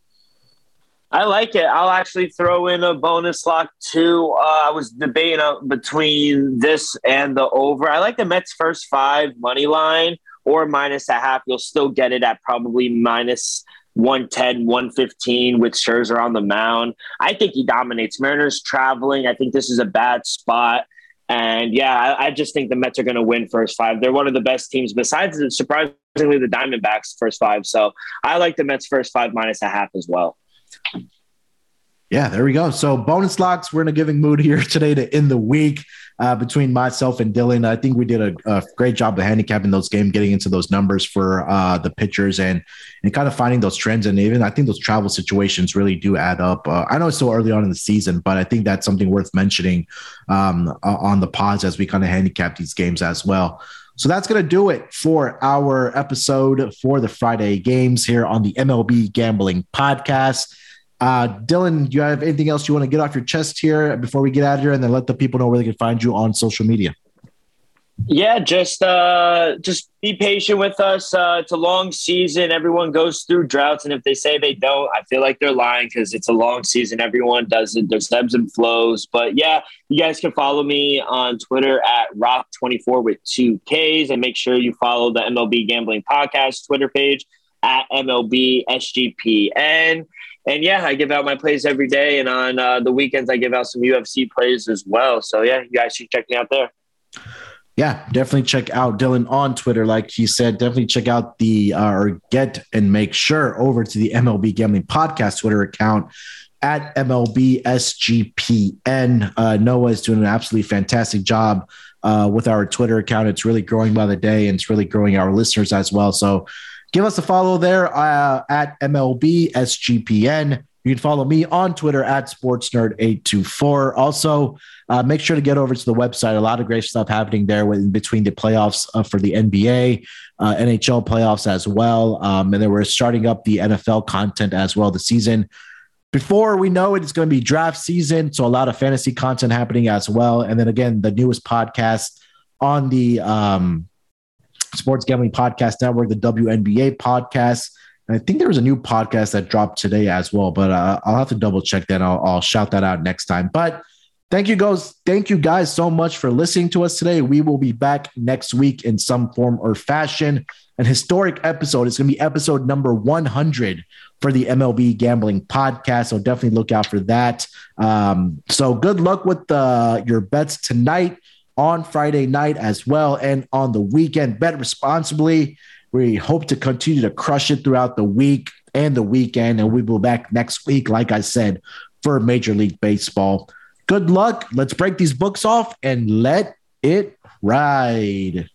I like it. I'll actually throw in a bonus lock too. Uh, I was debating uh, between this and the over. I like the Mets first five money line or minus a half, you'll still get it at probably minus 110, 115 with Scherzer on the mound. I think he dominates. Mariners traveling. I think this is a bad spot. And yeah, I, I just think the Mets are going to win first five. They're one of the best teams besides surprisingly the Diamondbacks first five. So I like the Mets first five minus a half as well. Yeah, there we go. So bonus locks. We're in a giving mood here *laughs* today to end the week uh, between myself and Dylan. I think we did a, a, great job of handicapping those games, getting into those numbers for uh, the pitchers and and kind of finding those trends. And even I think those travel situations really do add up. Uh, I know it's still early on in the season, but I think that's something worth mentioning um, on the pods as we kind of handicap these games as well. So that's going to do it for our episode for the Friday games here on the MLB Gambling Podcast. Uh, Dylan, do you have anything else you want to get off your chest here before we get out of here, and then let the people know where they can find you on social media? Yeah, just uh, just be patient with us. Uh, it's a long season. Everyone goes through droughts, and if they say they don't, I feel like they're lying because it's a long season. Everyone does it. There's ebbs and flows. But yeah, you guys can follow me on Twitter at Rock24 with two Ks, and make sure you follow the MLB Gambling Podcast Twitter page at MLB SGPN and yeah, I give out my plays every day, and on uh, the weekends I give out some UFC plays as well. So yeah, you guys should check me out there. Yeah, definitely check out Dylan on Twitter. Like he said, definitely check out the uh, or get and make sure over to the MLB Gambling Podcast Twitter account at MLB SGPN. Uh, Noah is doing an absolutely fantastic job uh, with our Twitter account. It's really growing by the day, and it's really growing our listeners as well. So Give us a follow there uh, at MLB SGPN. You can follow me on Twitter at SportsNerd824. Also, uh, make sure to get over to the website. A lot of great stuff happening there in between the playoffs uh, for the NBA, uh, NHL playoffs as well. Um, and then we're starting up the NFL content as well. The season before we know it, it's going to be draft season. So a lot of fantasy content happening as well. And then again, the newest podcast on the um, Sports Gambling Podcast Network, the WNBA podcast. And I think there was a new podcast that dropped today as well, but uh, I'll have to double check that. I'll, I'll shout that out next time. But thank you guys. Thank you guys so much for listening to us today. We will be back next week in some form or fashion. An historic episode. It's going to be episode number 100 for the MLB Gambling Podcast. So definitely look out for that. Um, so good luck with the, your bets tonight on Friday night as well and on the weekend. Bet responsibly. We hope to continue to crush it throughout the week and the weekend. And we will be back next week, like I said, for Major League Baseball. Good luck. Let's break these books off and let it ride.